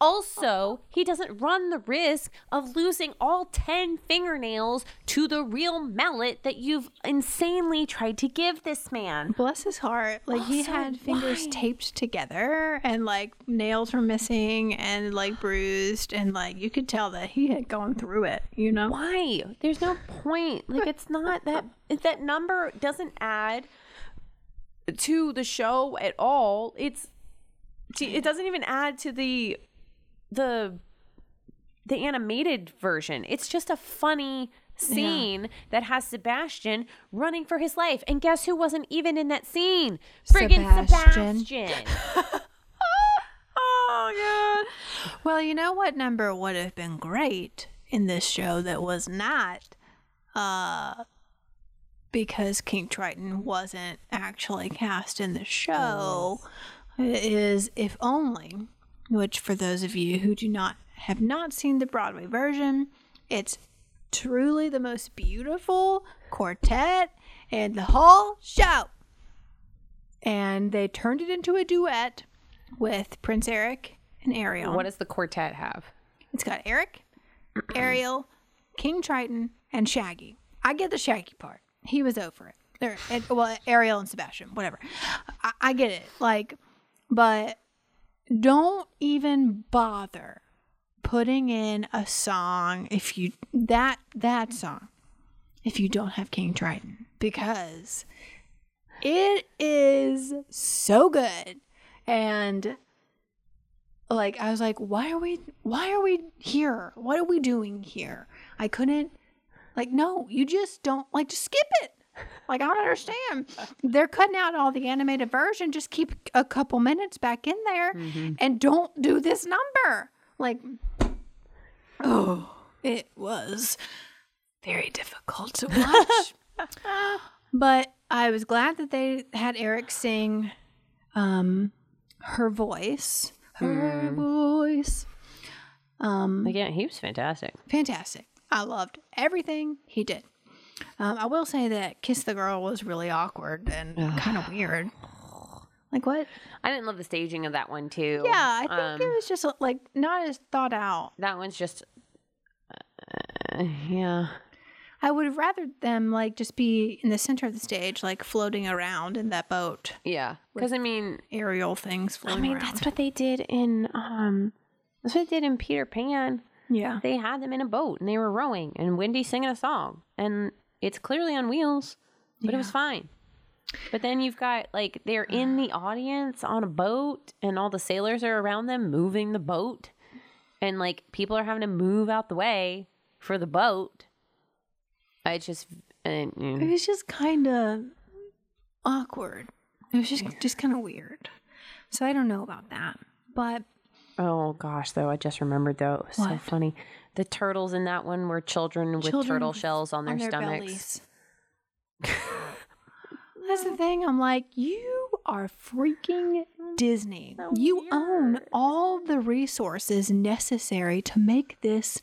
Also, he doesn't run the risk of losing all 10 fingernails to the real mallet that you've insanely tried to give this man.
Bless his heart. Like he had fingers
why?
taped together and like nails were missing and like bruised and like you could tell that he had gone through it, you know?
Why? There's no point. Like it's not that that number doesn't add to the show at all. It's it doesn't even add to the the the animated version. It's just a funny scene that has Sebastian running for his life. And guess who wasn't even in that scene? Friggin'
Sebastian.
Sebastian.
Oh god. Well, you know what number would have been great in this show that was not uh because King Triton wasn't actually cast in the show is If Only, which for those of you who do not have not seen the Broadway version, it's truly the most beautiful quartet in the whole show. And they turned it into a duet with Prince Eric and Ariel.
What does the quartet have?
It's got Eric, Ariel, King Triton, and Shaggy. I get the Shaggy part. He was over it. There, and, well, Ariel and Sebastian, whatever. I, I get it. Like, but don't even bother putting in a song if you that that song if you don't have King Triton because it is so good. And like I was like why are we why are we here? What are we doing here? I couldn't like no you just don't like just skip it like I don't understand they're cutting out all the animated version just keep a couple minutes back in there and don't do this number like oh it was very difficult to watch but I was glad that they had Eric sing um her voice. Her voice. Um
Again, he was fantastic.
fantastic. I loved everything he did. Um, I will say that Kiss the Girl was really awkward and kind of weird. Like what?
I didn't love the staging of that one too.
Yeah, I think
Um,
it was just like not as thought out.
that one's just. Uh, yeah.
I would have rather them like just be in the center of the stage, like floating around in that boat,
Yeah. Because I mean,
aerial things
I mean
around.
that's what they did in um, that's what they did in Peter Pan.
yeah,
They had them in a boat and they were rowing and Wendy singing a song and it's clearly on wheels, but it was fine. But then you've got like they're in the audience on a boat and all the sailors are around them moving the boat and like people are having to move out the way for the boat. I just and,
it
mm,
was just kind of awkward. It was just just kind of weird. So I don't know about that, but
oh gosh, though I just remembered though it was so funny. The turtles in that one were children with
Children
turtle
with-
shells on their,
on their
stomachs.
bellies. That's the thing. I'm like, you are freaking Disney. you own all the resources necessary to make this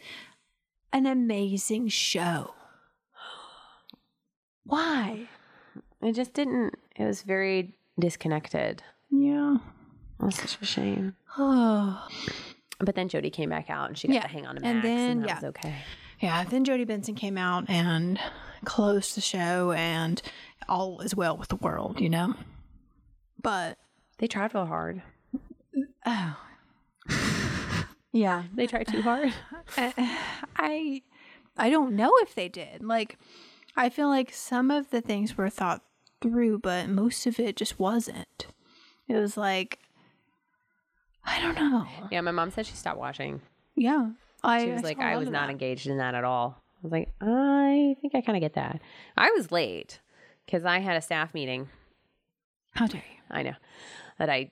an amazing show. Why?
It just didn't. It was very disconnected.
Yeah.
Was such a shame.
Oh.
But then Jodi came back out and she got
Yeah,
to hang on to
and
Max, and,
then-
that
yeah.
was okay.
Yeah, then Jodi Benson came out and closed the show, and all is well with the world, you know? But,
They tried real hard.
oh. yeah,
They tried too hard.
I I don't know if they did. Like I feel like some of the things were thought through, but most of it just wasn't. It was like I don't know.
yeah, my mom said she stopped watching.
Yeah. I
She was
I
like, I was not
that.
engaged in that at all. I was like, I think I kind of get that. I was late because I had a staff meeting.
How dare you?
I know that I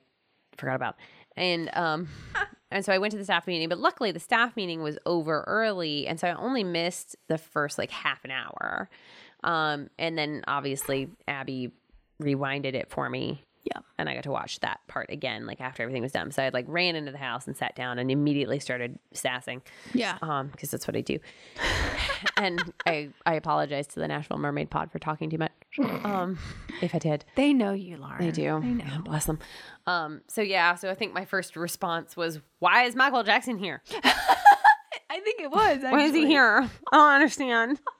forgot about. And um and so I went to the staff meeting, but luckily the staff meeting was over early and so I only missed the first like half an hour. Um and then obviously Abby rewinded it for me.
Yeah.
And I got to watch that part again like after everything was done. So I like ran into the house and sat down and immediately started sassing
Yeah.
um because that's what I do. and I I apologize to the Nashville Mermaid Pod for talking too much. Um if I did.
They know you, Lauren.
They do.
They know.
Bless them. Um, so yeah, so I think my first response was, "Why is Michael Jackson here?
I think it was.
Why is he here? I don't understand.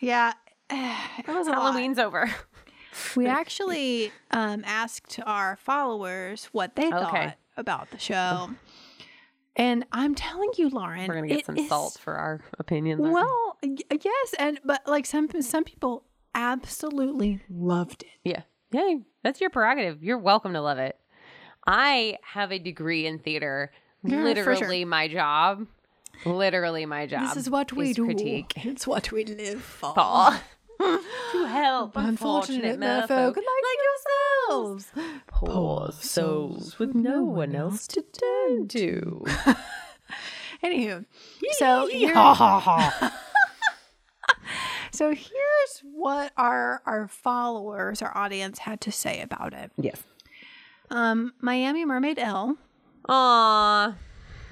Yeah. It was a lot.
Halloween's over."
We actually um, asked our followers what they thought
Okay.
about the show. And I'm telling you, Lauren,
We're gonna get some
is-
salt for our opinions. aren't?
Well, yes, and but like some some people absolutely loved it.
yeah, yeah, that's your prerogative. You're welcome to love it. I have a degree in theater.
Yeah,
Literally,
sure.
my job. Literally, my job.
This is what we do.
Critique.
It's what we live for.
Paul. to help
Unfortunate merfolk like, yourselves.
poor souls with no one else to turn to.
Anywho, so here, so here's what our our followers, our audience, had to say about it.
yes.
Um, Miami Mermaid L,
Aw.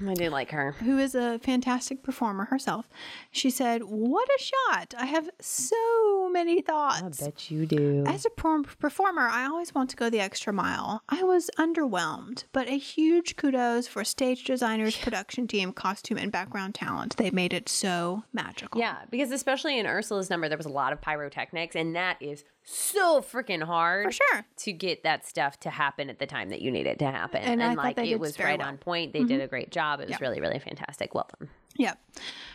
I do like her.
who is a fantastic performer herself, she said, "What a shot! I have so many thoughts.
I bet you do.
As a per- performer, I always want to go the extra mile. I was underwhelmed, but a huge kudos for stage designers, production team, costume, and background talent. They made it so magical.
Yeah, because especially in Ursula's number, there was a lot of pyrotechnics, and that is so freaking hard
For sure.
to get that stuff to happen at the time that you need it to happen.
And
And,
I
like it was right
well.
on point. They did mm-hmm. a great job. It was
Yeah.
really, really fantastic. Well done.
Yeah.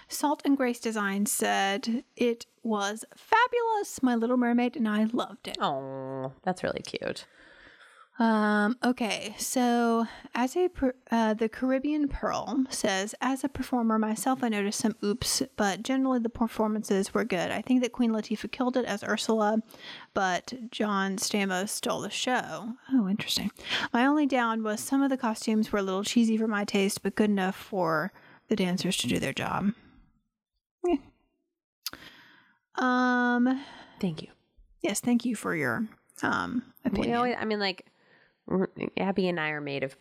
Salt and Grace Design said it was fabulous. My Little Mermaid and I loved it.
Oh, that's really cute.
Um, okay, so as a per- uh, the Caribbean Pearl says, as a performer myself, I noticed some oops, but generally the performances were good. I think that Queen Latifah killed it as Ursula, but John Stamos stole the show. Oh, interesting. My only down was some of the costumes were a little cheesy for my taste, but good enough for the dancers to do their job. Yeah. Um.
Thank you.
Yes, thank you for your um opinion.
We always, I mean, like Abby and I are made of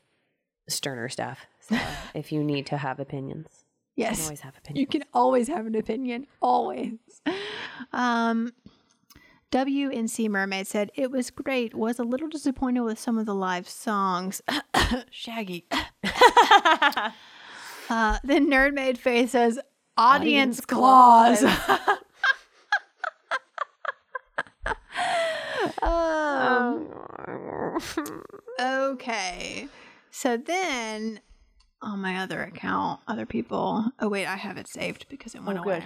sterner stuff. So if you need to have opinions, yes, you can
yes,
always have opinions.
you can always have an opinion. Always. Um. WNC Mermaid said it was great. Was a little disappointed with some of the live songs. Shaggy. uh, then Nerd Made Face says audience,
Audience
claws.
claws.
um,
Um,
Okay. So then on my other account, other people. Oh wait, I have it saved because it went
Oh,
away.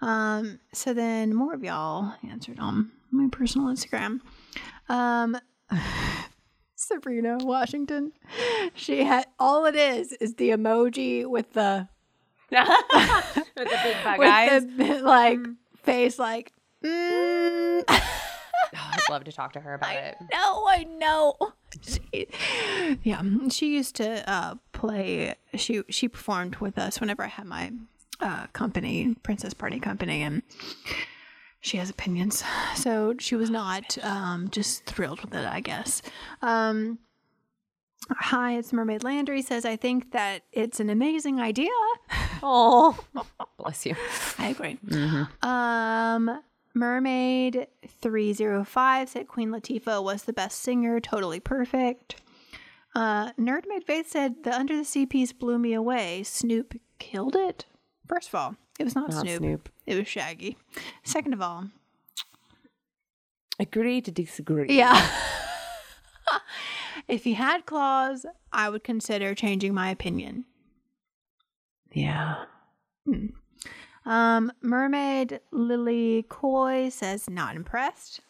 Um. So then more of y'all answered on my personal Instagram. Um. Sabrina Washington. She had all it is is the emoji with the
with the big bug
with
eyes.
the like face like. Mm.
Oh, love to talk to her about it.
No, I know. She, yeah, she used to uh, play. She she performed with us whenever I had my uh, company, Princess Party Company, and she has opinions. So she was not um, just thrilled with it, I guess. Um, Hi, it's Mermaid Landry. Says I think that it's an amazing idea.
Oh, bless you.
I agree. Um, Mermaid 305 said Queen Latifah was the best singer, totally perfect. Uh, Nerd Made Faith said the Under the Sea piece blew me away. Snoop killed it. First of all, it was not,
Not
Snoop.
Snoop.
It was Shaggy. Second of all,
Agree to disagree.
yeah. if he had claws, I would consider changing my opinion.
Yeah.
Um, Mermaid Lily Coy says not impressed.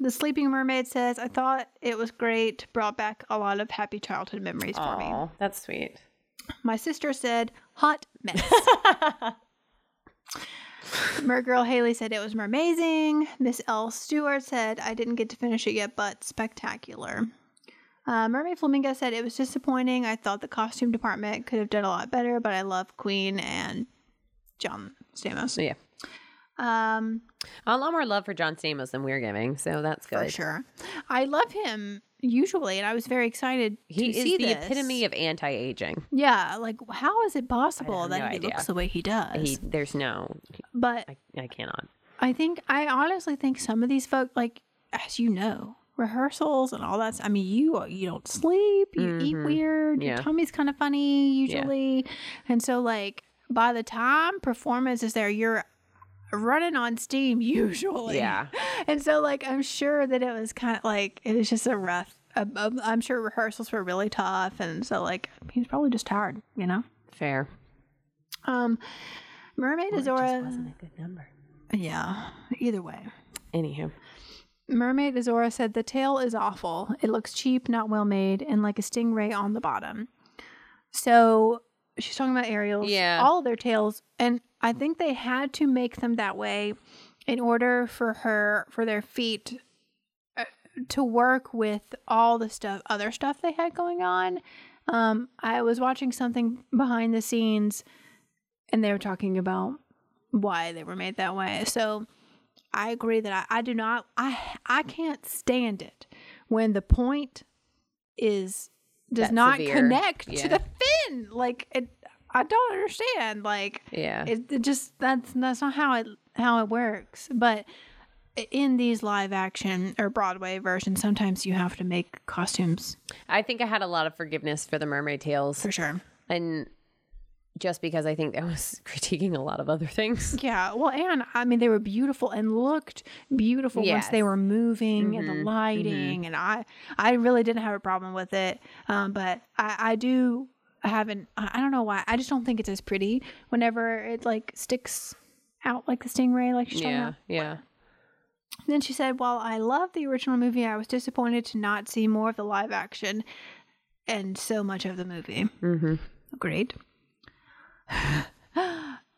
The Sleeping Mermaid says I thought it was great, brought back a lot of happy childhood memories for me.
Oh, that's sweet.
My sister said hot mess. Mergirl Haley said it was amazing. Miss L Stewart said I didn't get to finish it yet, but spectacular. Uh, Mermaid Flamingo said it was disappointing. I thought the costume department could have done a lot better, but I love Queen and John Stamos.
Yeah.
Um,
A lot more love for John Stamos than we're giving, so that's good.
for sure. I love him usually, and I was very excited
He
to
is
see
the
this.
epitome of anti-aging.
Yeah, like how is it possible that
no
he
idea.
looks the way he does?
He, there's no,
but
I, I cannot.
I think I honestly think some of these folk, like as you know, rehearsals and all that. I mean, you you don't sleep, you eat
Mhm.
weird, your tummy's kind of funny usually, and so like by the time performance is there, you're running on steam usually.
Yeah.
and so like I'm sure that it was kind of like it was just a rough. I'm sure rehearsals were really tough, and so like he's probably just tired, you know.
Fair.
Um, Mermaid
Or
Azora.
wasn't a good number.
Yeah. Either way.
Anywho.
Mermaid Azora said the tail is awful. It looks cheap, not well made, and like a stingray on the bottom. So she's talking about Ariel's.
Yeah.
All of their tails, and I think they had to make them that way in order for her for their feet uh, to work with all the stuff, other stuff they had going on. Um, I was watching something behind the scenes and they were talking about why they were made that way. So I agree that I, I do not I I can't stand it when the point is does not
severe.
connect to the fin. Like it I don't understand. Like
Yeah.
it, it just that's that's not how it how it works. But in these live action or Broadway versions, sometimes you have to make costumes
I think I had a lot of forgiveness for the Mermaid Tales,
for sure.
and just because I think that was critiquing a lot of other things.
Yeah, well, and I mean, they were beautiful and looked beautiful once they were moving and the
Mhm,
lighting, and I, I really didn't have a problem with it. Um, but I, I do haven't. I I don't know why. I just don't think it's as pretty whenever it like sticks out like the stingray, like she's
Yeah, yeah.
Then she said, While I love the original movie, I was disappointed to not see more of the live action and so much of the movie.
Mm-hmm.
Agreed.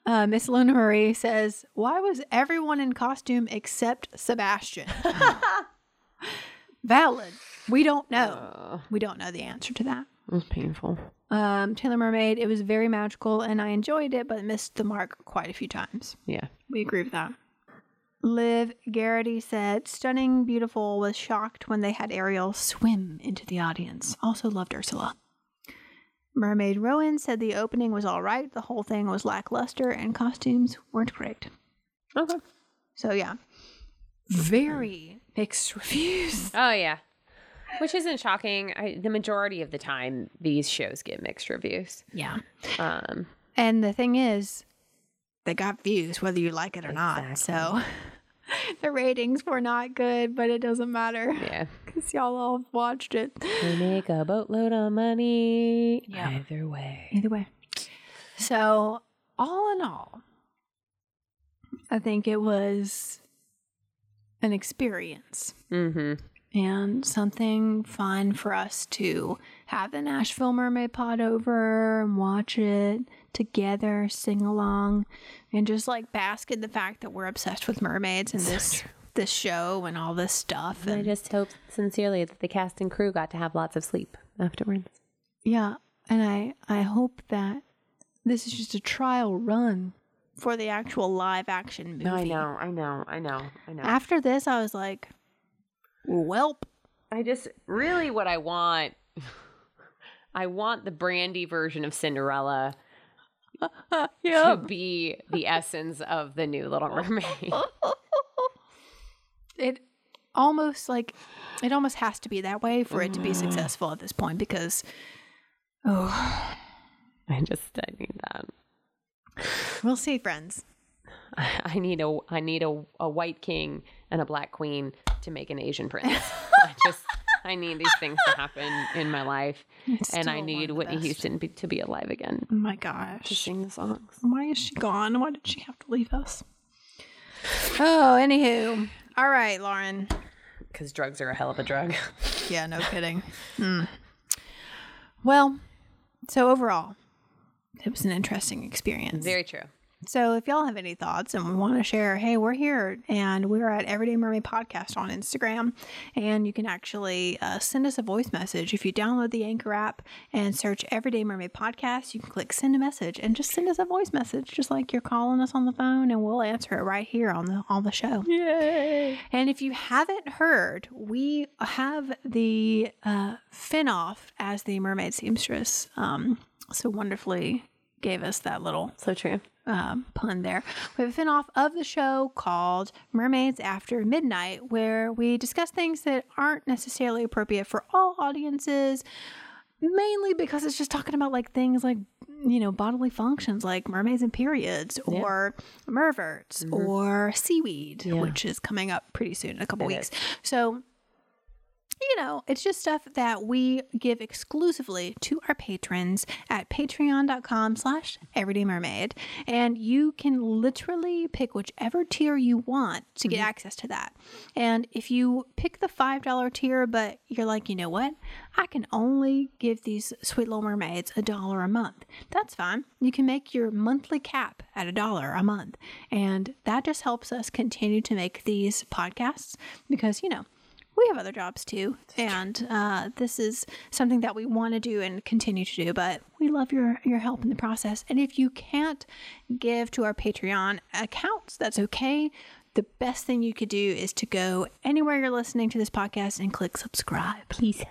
Uh, Miss Luna Marie says, Why was everyone in costume except Sebastian? Valid. We don't know.
Uh,
We don't know the answer to that.
it was painful.
Um, Taylor Mermaid, it was very magical and I enjoyed it, but missed the mark quite a few times.
Yeah.
We agree with that. Liv Garrity said, stunning, beautiful, was shocked when they had Ariel swim into the audience. Also loved Ursula. Mermaid Rowan said the opening was all right. The whole thing was lackluster and costumes weren't great.
Okay.
So, yeah. Very mixed reviews.
Oh yeah. Which isn't shocking. I, the majority of the time, these shows get mixed reviews.
Yeah.
Um,
And the thing is, they got views whether you like it or not. So, the ratings were not good, but it doesn't matter
yeah.
because y'all all watched it.
They make a boatload of money.
Yeah.
Either way.
Either way. So, all in all, I think it was an experience
Mm-hmm.
And something fun for us to have the Nashville Mermaid Pod over and watch it together, sing along, and just like bask in the fact that we're obsessed with mermaids and this this show and all this stuff.
I
And
just hope sincerely that the cast and crew got to have lots of sleep afterwards.
yeah, and I I hope that this is just a trial run for the actual live action movie.
I know, I know, I know, I know.
After this, I was like, "Welp."
I just really what I want. I want the brandy version of Cinderella to be the essence of the new Little Mermaid.
it almost like it almost has to be that way for it to be mm. successful at this point because oh
I just I need that.
we'll see friends
I I need a I need a, a white king and a black queen to make an Asian prince. I just I need these things to happen in my life,
It's
and I need Whitney
best.
Houston be, to be alive again
oh my gosh, to
sing the songs.
why is she gone why did she have to leave us oh anywho all right lauren
Because drugs are a hell of a drug.
yeah no kidding Hmm. well so overall it was an interesting experience
Very true.
So if y'all have any thoughts and want to share, hey, we're here and we're at Everyday Mermaid Podcast on Instagram. And you can actually uh, send us a voice message. If you download the Anchor app and search Everyday Mermaid Podcast, you can click send a message and just send us a voice message, just like you're calling us on the phone, and we'll answer it right here on the on the show.
Yay!
And if you haven't heard, we have the uh, Finoff as the mermaid seamstress. Um, so wonderfully gave us that little
So true.
Um, pun there. We have a spin off of the show called Mermaids After Midnight, where we discuss things that aren't necessarily appropriate for all audiences, mainly because it's just talking about like things like, you know, bodily functions like mermaids and periods or merverts or seaweed, which is coming up pretty soon in a couple
It
weeks. So, you know, it's just stuff that we give exclusively to our patrons at patreon.com slash everydaymermaid. And you can literally pick whichever tier you want to get mm-hmm. access to that. And if you pick the $5 tier, but you're like, you know what? I can only give these sweet little mermaids a dollar a month. That's fine. You can make your monthly cap at a dollar a month. And that just helps us continue to make these podcasts because, you know, we have other jobs too. And uh, this is something that we want to do and continue to do, but we love your, your help in the process. And if you can't give to our Patreon accounts, that's okay. The best thing you could do is to go anywhere you're listening to this podcast and click subscribe.
Please.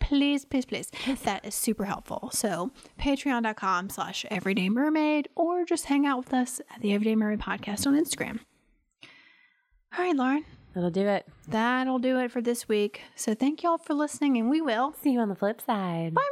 Please, please, please. That is super helpful. So patreon.com slash everyday mermaid or just hang out with us at the Everyday Mermaid Podcast on Instagram. All right, Lauren.
That'll do it.
That'll do it for this week. So thank y'all for listening, and we will
See you on the flip side.
Bye,